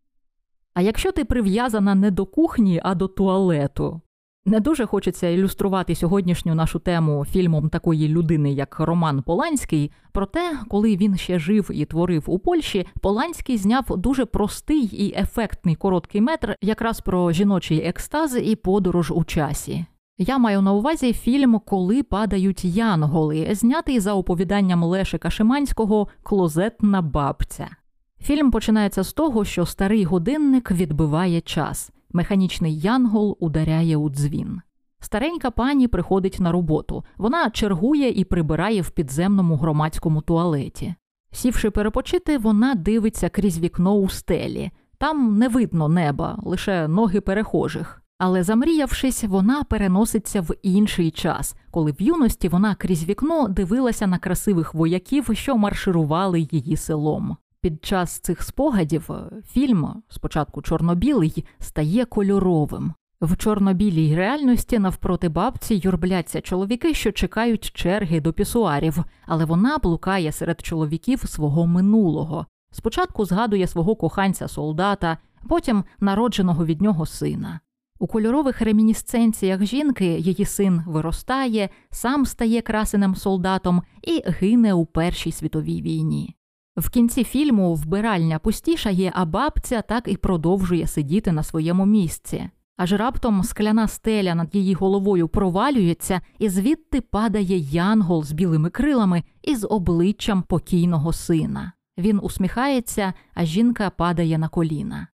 А якщо ти прив'язана не до кухні, а до туалету, не дуже хочеться ілюструвати сьогоднішню нашу тему фільмом такої людини, як Роман Поланський. Проте, коли він ще жив і творив у Польщі, Поланський зняв дуже простий і ефектний короткий метр, якраз про жіночий екстаз і подорож у часі. Я маю на увазі фільм Коли падають янголи, знятий за оповіданням Лешика Шиманського Клозетна бабця. Фільм починається з того, що старий годинник відбиває час. Механічний янгол ударяє у дзвін. Старенька пані приходить на роботу. Вона чергує і прибирає в підземному громадському туалеті. Сівши перепочити, вона дивиться крізь вікно у стелі. Там не видно неба, лише ноги перехожих. Але замріявшись, вона переноситься в інший час, коли в юності вона крізь вікно дивилася на красивих вояків, що марширували її селом. Під час цих спогадів е, фільм, спочатку чорно-білий, стає кольоровим. В чорно-білій реальності навпроти бабці юрбляться чоловіки, що чекають черги до пісуарів, але вона блукає серед чоловіків свого минулого. Спочатку згадує свого коханця солдата, потім народженого від нього сина. У кольорових ремінісценціях жінки її син виростає, сам стає красеним солдатом і гине у Першій світовій війні. В кінці фільму вбиральня пустішає, а бабця так і продовжує сидіти на своєму місці. Аж раптом скляна стеля над її головою провалюється, і звідти падає янгол з білими крилами і з обличчям покійного сина. Він усміхається, а жінка падає на коліна.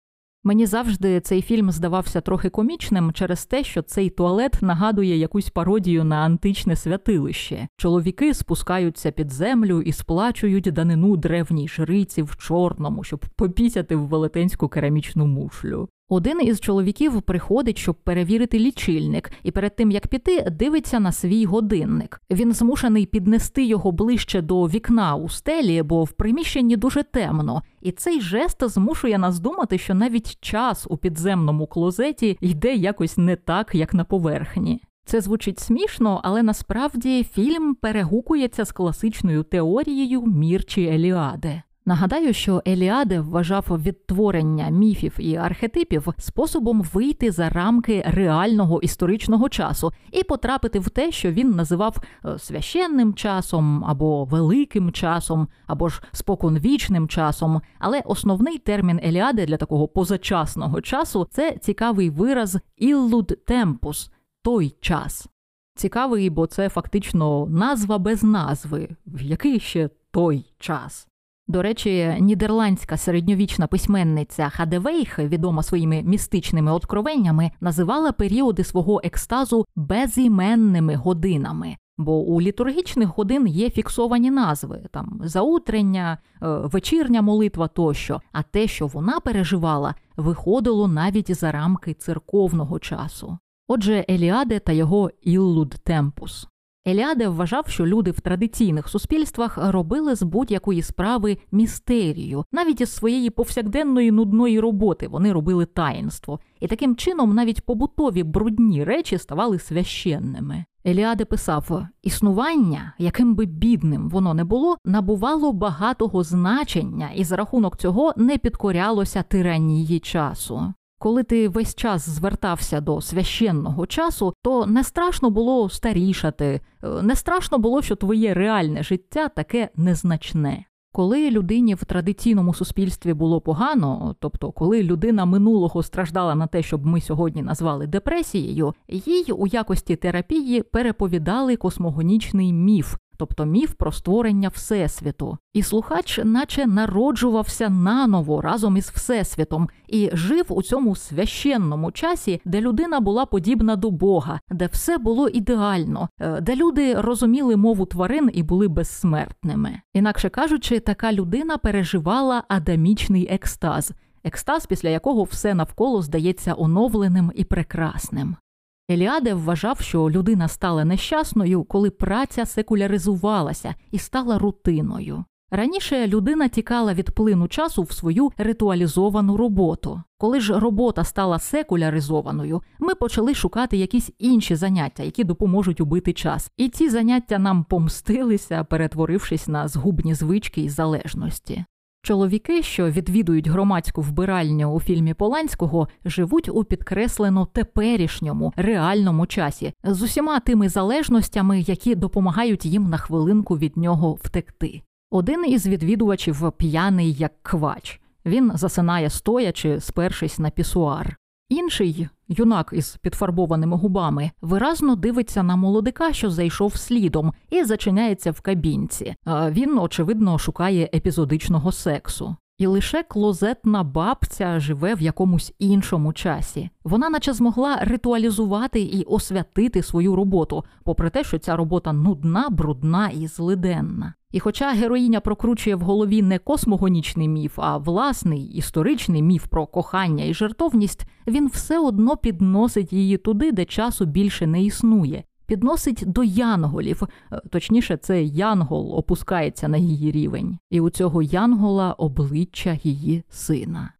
Мені завжди цей фільм здавався трохи комічним через те, що цей туалет нагадує якусь пародію на античне святилище. Чоловіки спускаються під землю і сплачують данину древній жриці в чорному, щоб попісяти в велетенську керамічну мушлю. Один із чоловіків приходить, щоб перевірити лічильник, і перед тим як піти, дивиться на свій годинник. Він змушений піднести його ближче до вікна у стелі, бо в приміщенні дуже темно. І цей жест змушує нас думати, що навіть час у підземному клозеті йде якось не так, як на поверхні. Це звучить смішно, але насправді фільм перегукується з класичною теорією Мірчі Еліаде. Нагадаю, що Еліаде вважав відтворення міфів і архетипів способом вийти за рамки реального історичного часу і потрапити в те, що він називав е, священним часом або великим часом, або ж споконвічним часом. Але основний термін Еліади для такого позачасного часу це цікавий вираз «illud tempus» – той час. Цікавий, бо це фактично назва без назви, в який ще той час. До речі, нідерландська середньовічна письменниця Хадевейх, відома своїми містичними откровеннями, називала періоди свого екстазу безіменними годинами. Бо у літургічних годин є фіксовані назви там заутрення, е, вечірня молитва тощо. А те, що вона переживала, виходило навіть за рамки церковного часу. Отже, Еліаде та його Іллуд Темпус. Еліаде вважав, що люди в традиційних суспільствах робили з будь-якої справи містерію, навіть із своєї повсякденної нудної роботи вони робили таїнство, і таким чином навіть побутові брудні речі ставали священними. Еліаде писав: існування, яким би бідним воно не було, набувало багатого значення, і за рахунок цього не підкорялося тиранії часу. Коли ти весь час звертався до священного часу, то не страшно було старішати, е, не страшно було, що твоє реальне життя таке незначне. Коли людині в традиційному суспільстві було погано, тобто коли людина минулого страждала на те, щоб ми сьогодні назвали депресією, їй у якості терапії переповідали космогонічний міф, тобто міф про створення Всесвіту. І слухач, наче народжувався наново разом із Всесвітом і жив у цьому священному часі, де людина була подібна до Бога, де все було ідеально, е, де люди розуміли мову тварин і були безсмертними. Інакше кажучи, така людина переживала адамічний екстаз. Екстаз, після якого все навколо здається оновленим і прекрасним. Еліаде вважав, що людина стала нещасною, коли праця секуляризувалася і стала рутиною. Раніше людина тікала від плину часу в свою ритуалізовану роботу. Коли ж робота стала секуляризованою, ми почали шукати якісь інші заняття, які допоможуть убити час. І ці заняття нам помстилися, перетворившись на згубні звички і залежності. Чоловіки, що відвідують громадську вбиральню у фільмі Поланського, живуть у підкреслено теперішньому реальному часі з усіма тими залежностями, які допомагають їм на хвилинку від нього втекти. Один із відвідувачів п'яний як квач. Він засинає стоячи, спершись на пісуар. Інший юнак із підфарбованими губами виразно дивиться на молодика, що зайшов слідом, і зачиняється в кабінці. Він, очевидно, шукає епізодичного сексу. І лише клозетна бабця живе в якомусь іншому часі. Вона, наче змогла ритуалізувати і освятити свою роботу, попри те, що ця робота нудна, брудна і злиденна. І хоча героїня прокручує в голові не космогонічний міф, а власний історичний міф про кохання і жертовність, він все одно підносить її туди, де часу більше не існує. Підносить до янголів, е, точніше, це янгол опускається на її рівень, і у цього янгола обличчя її сина.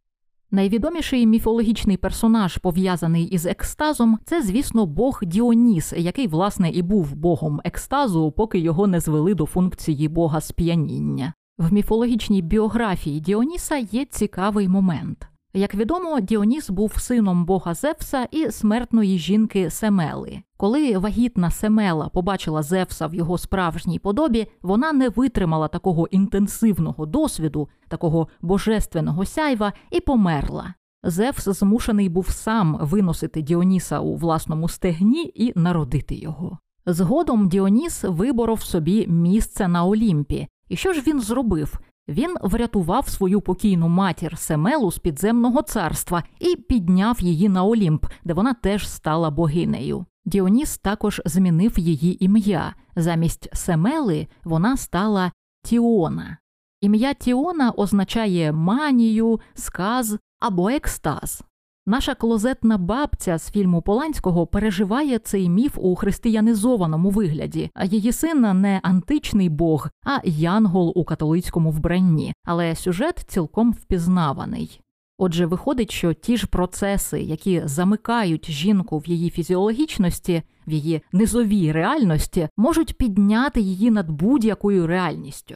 Найвідоміший міфологічний персонаж, пов'язаний із екстазом, це, звісно, бог Діоніс, який, власне, і був богом екстазу, поки його не звели до функції бога сп'яніння. В міфологічній біографії Діоніса є цікавий момент. Як відомо, Діоніс був сином бога Зевса і смертної жінки Семели. Коли вагітна Семела побачила Зевса в його справжній подобі, вона не витримала такого інтенсивного досвіду, такого божественного сяйва і померла. Зевс змушений був сам виносити Діоніса у власному стегні і народити його. Згодом Діоніс виборов собі місце на Олімпі. І що ж він зробив? Він врятував свою покійну матір Семелу з підземного царства і підняв її на Олімп, де вона теж стала богинею. Діоніс також змінив її ім'я. Замість Семели вона стала Тіона. Ім'я Тіона означає манію, сказ або екстаз. Наша клозетна бабця з фільму Поланського переживає цей міф у християнізованому вигляді, а її син не античний бог, а янгол у католицькому вбранні, але сюжет цілком впізнаваний. Отже, виходить, що ті ж процеси, які замикають жінку в її фізіологічності, в її низовій реальності, можуть підняти її над будь-якою реальністю.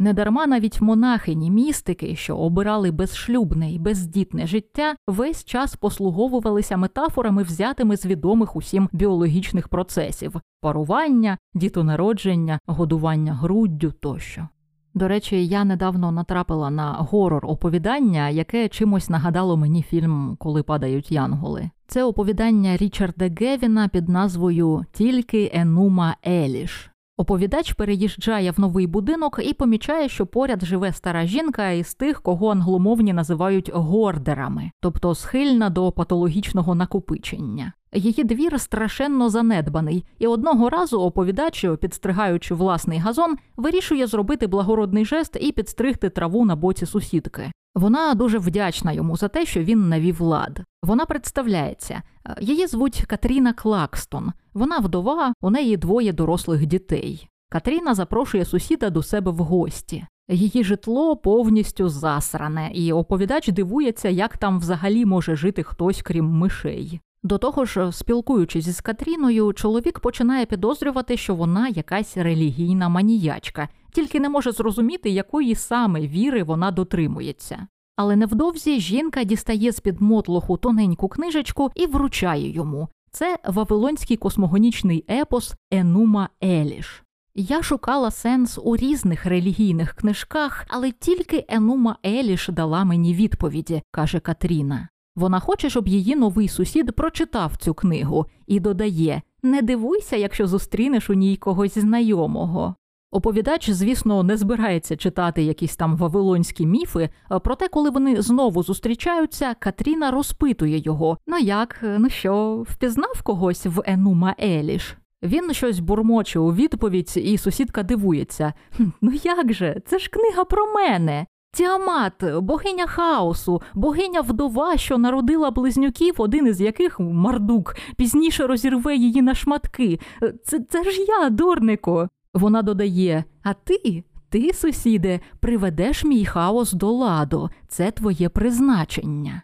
Недарма навіть монахині містики, що обирали безшлюбне і бездітне життя, весь час послуговувалися метафорами, взятими з відомих усім біологічних процесів парування, дітонародження, годування груддю тощо. До речі, я недавно натрапила на горор оповідання, яке чимось нагадало мені фільм Коли падають янголи. Це оповідання Річарда Гевіна під назвою Тільки Енума Еліш. Оповідач переїжджає в новий будинок і помічає, що поряд живе стара жінка із тих, кого англомовні називають гордерами, тобто схильна до патологічного накопичення. Її двір страшенно занедбаний, і одного разу оповідач, підстригаючи власний газон, вирішує зробити благородний жест і підстригти траву на боці сусідки. Вона дуже вдячна йому за те, що він навів лад. Вона представляється. Її звуть Катріна Клакстон. Вона вдова, у неї двоє дорослих дітей. Катріна запрошує сусіда до себе в гості. Її житло повністю засране, і оповідач дивується, як там взагалі може жити хтось, крім мишей. До того ж, спілкуючись з Катріною, чоловік починає підозрювати, що вона якась релігійна маніячка, тільки не може зрозуміти, якої саме віри вона дотримується. Але невдовзі жінка дістає з під мотлоху тоненьку книжечку і вручає йому. Це вавилонський космогонічний епос Енума Еліш. Я шукала сенс у різних релігійних книжках, але тільки Енума Еліш дала мені відповіді, каже Катріна. Вона хоче, щоб її новий сусід прочитав цю книгу і додає: не дивуйся, якщо зустрінеш у ній когось знайомого. Оповідач, звісно, не збирається читати якісь там вавилонські міфи, проте, коли вони знову зустрічаються, Катріна розпитує його: ну як, ну що, впізнав когось в Енума Еліш? Він щось бурмоче у відповідь, і сусідка дивується: Ну як же? Це ж книга про мене. Тіамат, богиня хаосу, богиня вдова, що народила близнюків, один із яких мардук, пізніше розірве її на шматки. Це, це ж я, дурнику. Вона додає: А ти, ти, сусіде, приведеш мій хаос до ладу, це твоє призначення.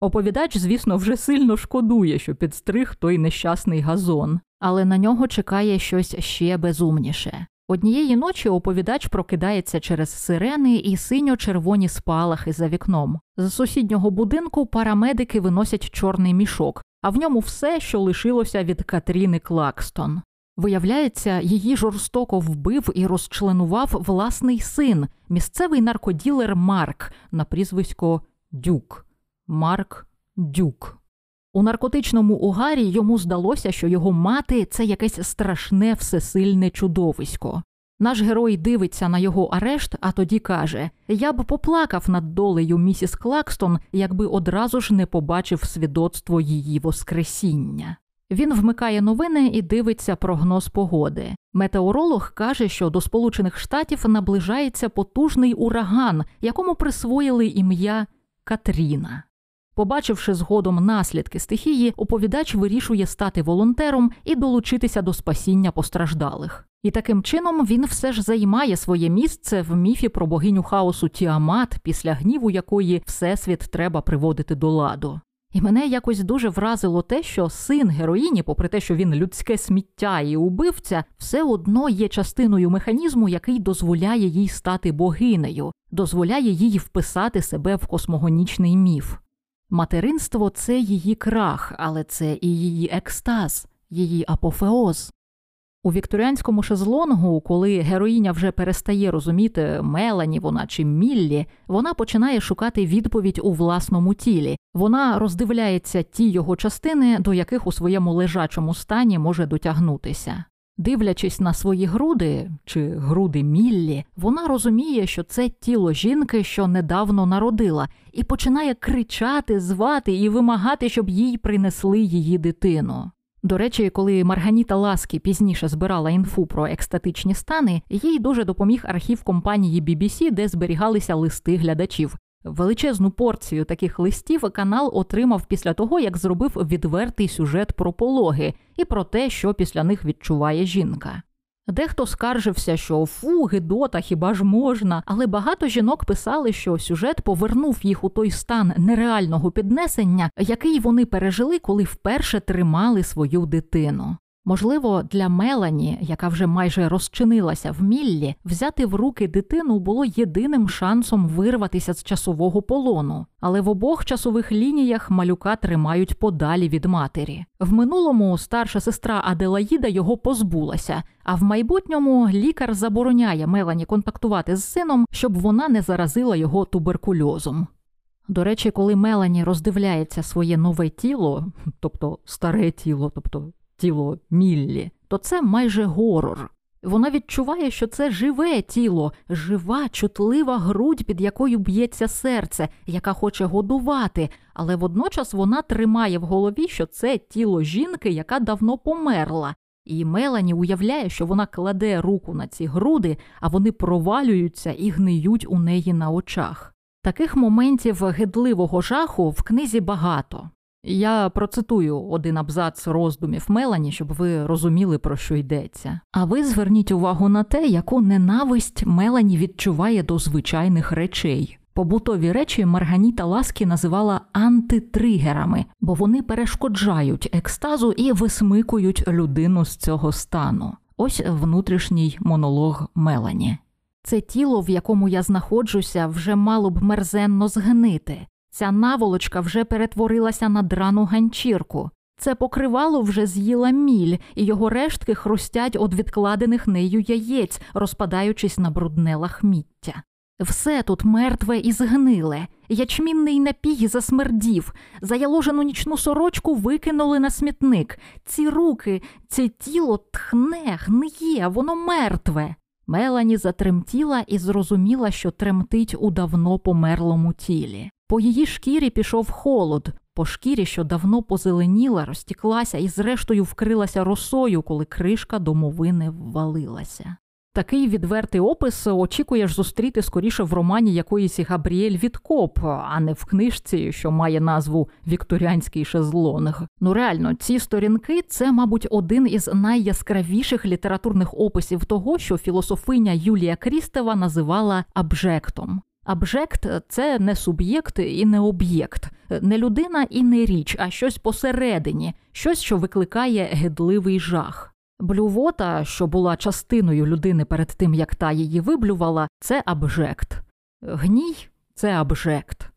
Оповідач, звісно, вже сильно шкодує, що підстриг той нещасний газон, але на нього чекає щось ще безумніше. Однієї ночі оповідач прокидається через сирени і синьо-червоні спалахи за вікном. З сусіднього будинку парамедики виносять чорний мішок, а в ньому все, що лишилося від Катріни Клакстон. Виявляється, її жорстоко вбив і розчленував власний син, місцевий наркоділер Марк на прізвисько Дюк. Марк Дюк. У наркотичному угарі йому здалося, що його мати це якесь страшне всесильне чудовисько. Наш герой дивиться на його арешт, а тоді каже: Я б поплакав над долею місіс Клакстон, якби одразу ж не побачив свідоцтво її Воскресіння. Він вмикає новини і дивиться прогноз погоди. Метеоролог каже, що до Сполучених Штатів наближається потужний ураган, якому присвоїли ім'я Катріна. Побачивши згодом наслідки стихії, оповідач вирішує стати волонтером і долучитися до спасіння постраждалих. І таким чином він все ж займає своє місце в міфі про богиню хаосу Тіамат, після гніву якої всесвіт треба приводити до ладу. І мене якось дуже вразило те, що син героїні, попри те, що він людське сміття і убивця, все одно є частиною механізму, який дозволяє їй стати богинею, дозволяє їй вписати себе в космогонічний міф. Материнство це її крах, але це і її екстаз, її апофеоз. У вікторіанському шезлонгу, коли героїня вже перестає розуміти Мелані вона чи Міллі, вона починає шукати відповідь у власному тілі. Вона роздивляється ті його частини, до яких у своєму лежачому стані може дотягнутися. Дивлячись на свої груди чи груди Міллі, вона розуміє, що це тіло жінки, що недавно народила, і починає кричати, звати і вимагати, щоб їй принесли її дитину. До речі, коли Марганіта Ласкі пізніше збирала інфу про екстатичні стани, їй дуже допоміг архів компанії BBC, де зберігалися листи глядачів. Величезну порцію таких листів канал отримав після того, як зробив відвертий сюжет про пологи і про те, що після них відчуває жінка. Дехто скаржився, що фу, гидота, хіба ж можна, але багато жінок писали, що сюжет повернув їх у той стан нереального піднесення, який вони пережили, коли вперше тримали свою дитину. Можливо, для Мелані, яка вже майже розчинилася в Міллі, взяти в руки дитину було єдиним шансом вирватися з часового полону, але в обох часових лініях малюка тримають подалі від матері. В минулому старша сестра Аделаїда його позбулася, а в майбутньому лікар забороняє Мелані контактувати з сином, щоб вона не заразила його туберкульозом. До речі, коли Мелані роздивляється своє нове тіло, тобто старе тіло, тобто тіло Міллі, то це майже горор. Вона відчуває, що це живе тіло, жива, чутлива грудь, під якою б'ється серце, яка хоче годувати, але водночас вона тримає в голові, що це тіло жінки, яка давно померла. І Мелані уявляє, що вона кладе руку на ці груди, а вони провалюються і гниють у неї на очах. Таких моментів гидливого жаху в книзі багато. Я процитую один абзац роздумів Мелані, щоб ви розуміли, про що йдеться. А ви зверніть увагу на те, яку ненависть Мелані відчуває до звичайних речей. Побутові речі Марганіта Ласкі називала антитригерами, бо вони перешкоджають екстазу і висмикують людину з цього стану. Ось внутрішній монолог Мелані. Це тіло, в якому я знаходжуся, вже мало б мерзенно згнити. Ця наволочка вже перетворилася на драну ганчірку. Це покривало вже з'їла міль, і його рештки хрустять від відкладених нею яєць, розпадаючись на брудне лахміття. Все тут мертве і згниле, ячмінний напій засмердів, заяложену нічну сорочку викинули на смітник. Ці руки, це тіло тхне, гниє, воно мертве. Мелані затремтіла і зрозуміла, що тремтить у давно померлому тілі. По її шкірі пішов холод, по шкірі, що давно позеленіла, розтіклася і, зрештою, вкрилася росою, коли кришка домовини ввалилася. Такий відвертий опис очікуєш зустріти скоріше в романі якоїсь Габріель Відкоп, а не в книжці, що має назву Вікторіанський шезлонг. Ну реально, ці сторінки це, мабуть, один із найяскравіших літературних описів того, що філософиня Юлія Крістева називала абжектом. Абжект це не суб'єкт і не об'єкт, не людина і не річ, а щось посередині, щось, що викликає гидливий жах. Блювота, що була частиною людини перед тим, як та її виблювала, це абжект. Гній це абжект.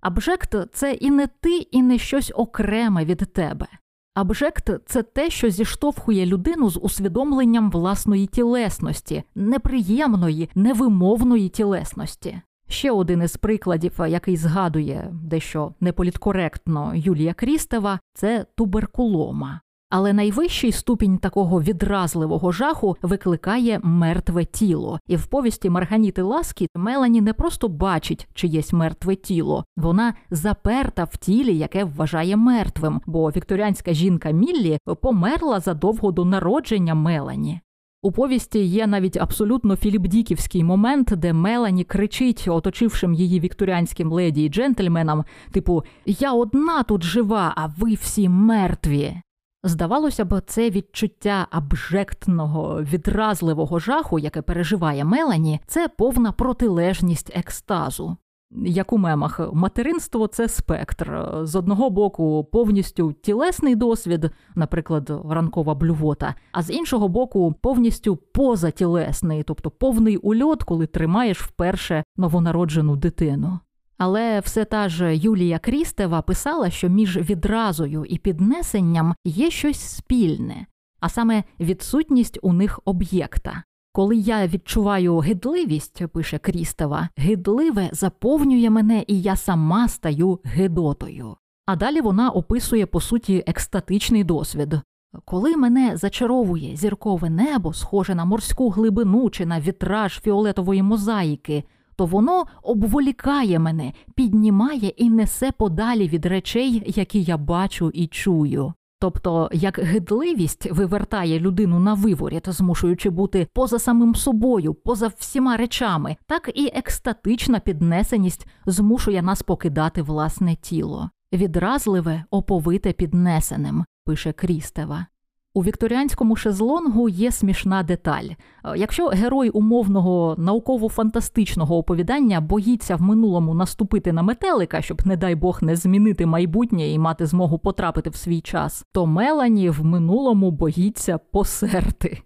Абжект це і не ти, і не щось окреме від тебе. Абжект це те, що зіштовхує людину з усвідомленням власної тілесності, неприємної, невимовної тілесності. Ще один із прикладів, який згадує дещо неполіткоректно Юлія Крістева, це туберкулома. Але найвищий ступінь такого відразливого жаху викликає мертве тіло. І в повісті Марганіти Ласкі Мелані не просто бачить чиєсь мертве тіло, вона заперта в тілі, яке вважає мертвим, бо вікторіанська жінка Міллі померла задовго до народження Мелані. У повісті є навіть абсолютно філіпдіківський момент, де Мелані кричить, оточившим її вікторіанським леді і джентльменам, типу Я одна тут жива, а ви всі мертві. Здавалося б, це відчуття абжектного, відразливого жаху, яке переживає Мелані, це повна протилежність екстазу. Як у мемах, материнство це спектр. З одного боку, повністю тілесний досвід, наприклад, ранкова блювота, а з іншого боку, повністю позатілесний, тобто повний ульот, коли тримаєш вперше новонароджену дитину. Але все та ж Юлія Крістева писала, що між відразою і піднесенням є щось спільне, а саме відсутність у них об'єкта. Коли я відчуваю гидливість, пише Крістева, гидливе заповнює мене, і я сама стаю гидотою. А далі вона описує по суті екстатичний досвід. Коли мене зачаровує зіркове небо, схоже на морську глибину чи на вітраж фіолетової мозаїки, то воно обволікає мене, піднімає і несе подалі від речей, які я бачу і чую. Тобто, як гидливість вивертає людину на виворіт, змушуючи бути поза самим собою, поза всіма речами, так і екстатична піднесеність змушує нас покидати власне тіло. Відразливе, оповите піднесеним, пише Крістева. У вікторіанському шезлонгу є смішна деталь. Якщо герой умовного науково-фантастичного оповідання боїться в минулому наступити на метелика, щоб, не дай Бог, не змінити майбутнє і мати змогу потрапити в свій час, то Мелані в минулому боїться посерти.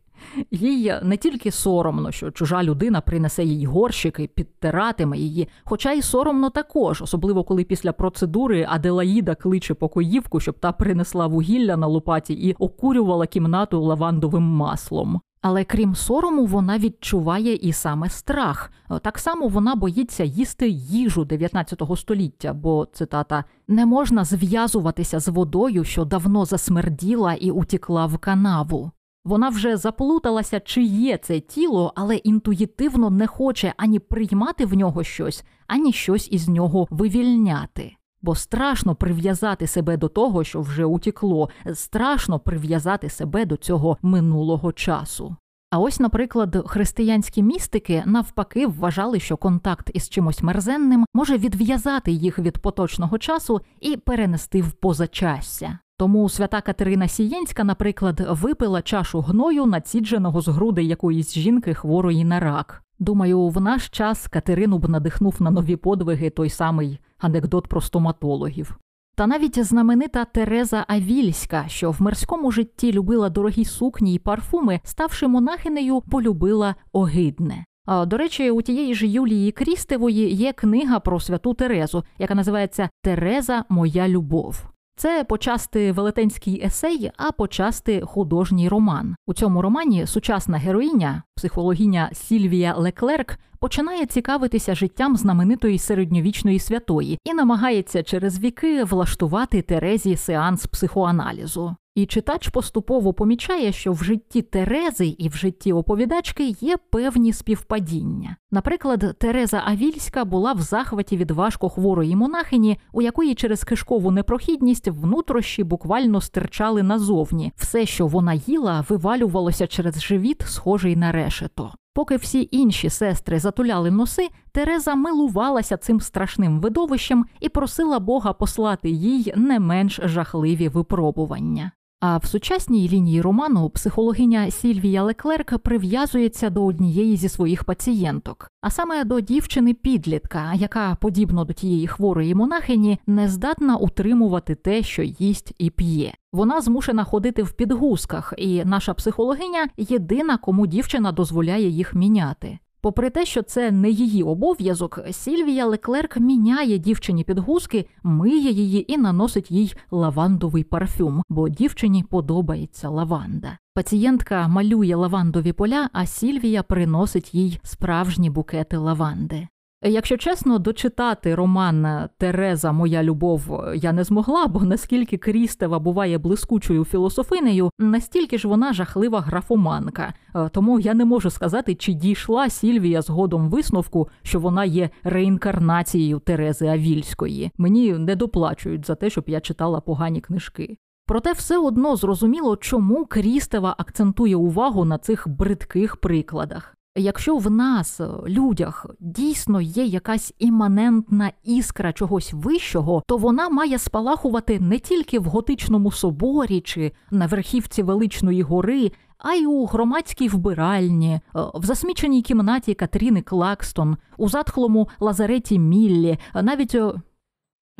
Їй не тільки соромно, що чужа людина принесе їй горщики, підтиратиме її, хоча й соромно також, особливо коли після процедури Аделаїда кличе покоївку, щоб та принесла вугілля на лопаті і окурювала кімнату лавандовим маслом. Але крім сорому, вона відчуває і саме страх. Так само вона боїться їсти їжу 19 століття, бо цитата не можна зв'язуватися з водою, що давно засмерділа і утікла в канаву. Вона вже заплуталася, чи є це тіло, але інтуїтивно не хоче ані приймати в нього щось, ані щось із нього вивільняти. Бо страшно прив'язати себе до того, що вже утікло, страшно прив'язати себе до цього минулого часу. А ось, наприклад, християнські містики навпаки вважали, що контакт із чимось мерзенним може відв'язати їх від поточного часу і перенести в позачастя. Тому свята Катерина Сієнська, наприклад, випила чашу гною, націдженого з груди якоїсь жінки хворої на рак. Думаю, в наш час Катерину б надихнув на нові подвиги той самий анекдот про стоматологів. Та навіть знаменита Тереза Авільська, що в мирському житті любила дорогі сукні й парфуми, ставши монахинею, полюбила огидне. А, До речі, у тієї ж Юлії Крістевої є книга про святу Терезу, яка називається Тереза Моя любов. Це почасти велетенський есей, а почасти художній роман. У цьому романі сучасна героїня, психологіня Сільвія Леклерк, починає цікавитися життям знаменитої середньовічної святої і намагається через віки влаштувати Терезі сеанс психоаналізу. І читач поступово помічає, що в житті Терези і в житті оповідачки є певні співпадіння. Наприклад, Тереза Авільська була в захваті від важко хворої монахині, у якої через кишкову непрохідність внутрішні буквально стирчали назовні. Все, що вона їла, вивалювалося через живіт, схожий на решето. Поки всі інші сестри затуляли носи, Тереза милувалася цим страшним видовищем і просила Бога послати їй не менш жахливі випробування. А в сучасній лінії роману психологиня Сільвія Леклерк прив'язується до однієї зі своїх пацієнток, а саме до дівчини-підлітка, яка, подібно до тієї хворої монахині, не здатна утримувати те, що їсть і п'є. Вона змушена ходити в підгузках, і наша психологиня єдина, кому дівчина дозволяє їх міняти. Попри те, що це не її обов'язок, Сільвія Леклерк міняє дівчині підгузки, миє її і наносить їй лавандовий парфюм, бо дівчині подобається лаванда. Пацієнтка малює лавандові поля, а Сільвія приносить їй справжні букети лаванди. Якщо чесно, дочитати роман Тереза, Моя любов я не змогла, бо наскільки Крістева буває блискучою філософинею, настільки ж вона жахлива графоманка. Е, тому я не можу сказати, чи дійшла Сільвія згодом висновку, що вона є реінкарнацією Терези Авільської. Мені не доплачують за те, щоб я читала погані книжки. Проте все одно зрозуміло, чому Крістева акцентує увагу на цих бридких прикладах. Якщо в нас, е, людях, дійсно є якась іманентна іскра чогось вищого, то вона має спалахувати не тільки в готичному соборі чи на верхівці величної гори, а й у громадській вбиральні, е, в засміченій кімнаті Катріни Клакстон, у затхлому лазареті Міллі, навіть.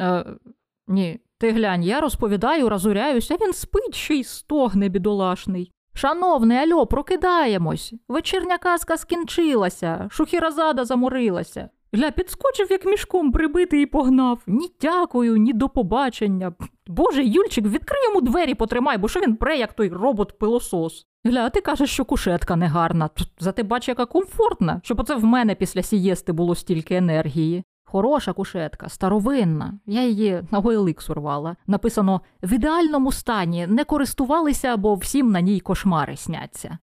Е, ні, ти глянь, я розповідаю, розуряюся, він спить ще й стогне бідолашний. Шановний, альо, прокидаємось. Вечірня казка скінчилася, шухіразада заморилася. Гля, підскочив, як мішком прибитий і погнав. Ні дякую, ні до побачення. Боже, Юльчик, відкрий йому двері потримай, бо що він пре, як той робот-пилосос. Гля, ти кажеш, що кушетка негарна. Зате бач, яка комфортна, щоб оце в мене після сієсти було стільки енергії. Хороша кушетка, старовинна. Я її на гойлик сурвала. Написано в ідеальному стані не користувалися, бо всім на ній кошмари сняться.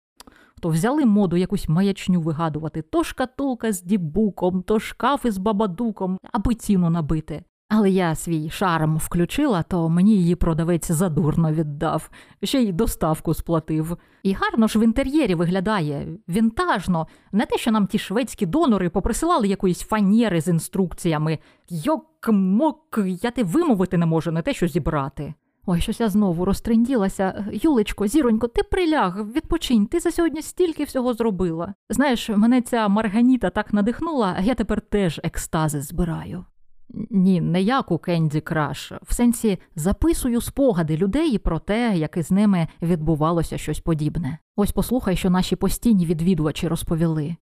То взяли моду якусь маячню вигадувати то шкатулка з дібуком, то шкаф із бабадуком, аби ціну набити. Але я свій шарм включила, то мені її продавець задурно віддав, ще й доставку сплатив. І гарно ж в інтер'єрі виглядає, вінтажно, не те, що нам ті шведські донори поприсилали якоїсь фанєри з інструкціями. Йок-мок, я те вимовити не можу, не те, що зібрати. Ой, щось я знову розтренділася. Юлечко, зіронько, ти приляг, відпочинь, ти за сьогодні стільки всього зробила. Знаєш, мене ця Марганіта так надихнула, я тепер теж екстази збираю. Ні, не як у Кенді Краш. В сенсі записую спогади людей про те, як із ними відбувалося щось подібне. Ось послухай, що наші постійні відвідувачі розповіли.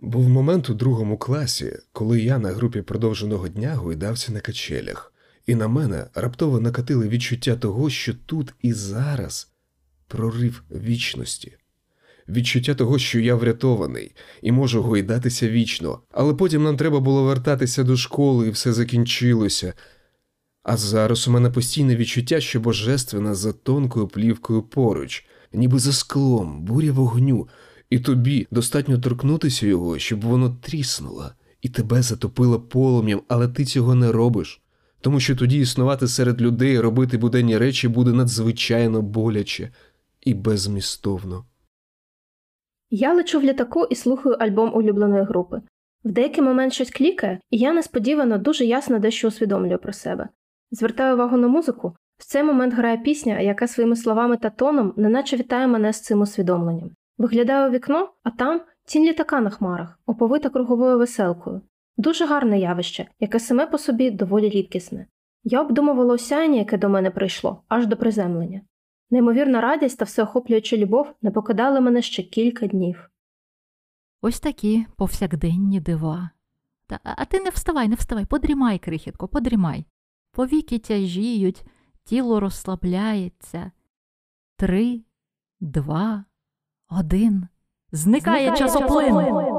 Був момент у другому класі, коли я на групі продовженого дня гойдався на качелях, і на мене раптово накатили відчуття того, що тут і зараз прорив вічності відчуття того, що я врятований і можу гойдатися вічно, але потім нам треба було вертатися до школи, і все закінчилося. А зараз у мене постійне відчуття, що божественна за тонкою плівкою поруч, ніби за склом, буря вогню, і тобі достатньо торкнутися його, щоб воно тріснуло, і тебе затопило полум'ям, але ти цього не робиш. Тому що тоді існувати серед людей, робити буденні речі буде надзвичайно боляче і безмістовно. Я лечу в літаку і слухаю альбом улюбленої групи. В деякий момент щось клікає, і я несподівано дуже ясно дещо усвідомлюю про себе. Звертаю увагу на музику. В цей момент грає пісня, яка своїми словами та тоном неначе вітає мене з цим усвідомленням. Виглядаю у вікно, а там тінь літака на хмарах, оповита круговою веселкою. Дуже гарне явище, яке саме по собі доволі рідкісне. Я обдумувала осяяння, яке до мене прийшло, аж до приземлення. Неймовірна радість та всеохоплююча любов не покидали мене ще кілька днів. Ось такі повсякденні дива. Та, А ти не вставай, не вставай, подрімай, крихітко, подрімай. Повіки тяжіють, тіло розслабляється. Три, два, один. Зникає, Зникає часоплин. часоплин.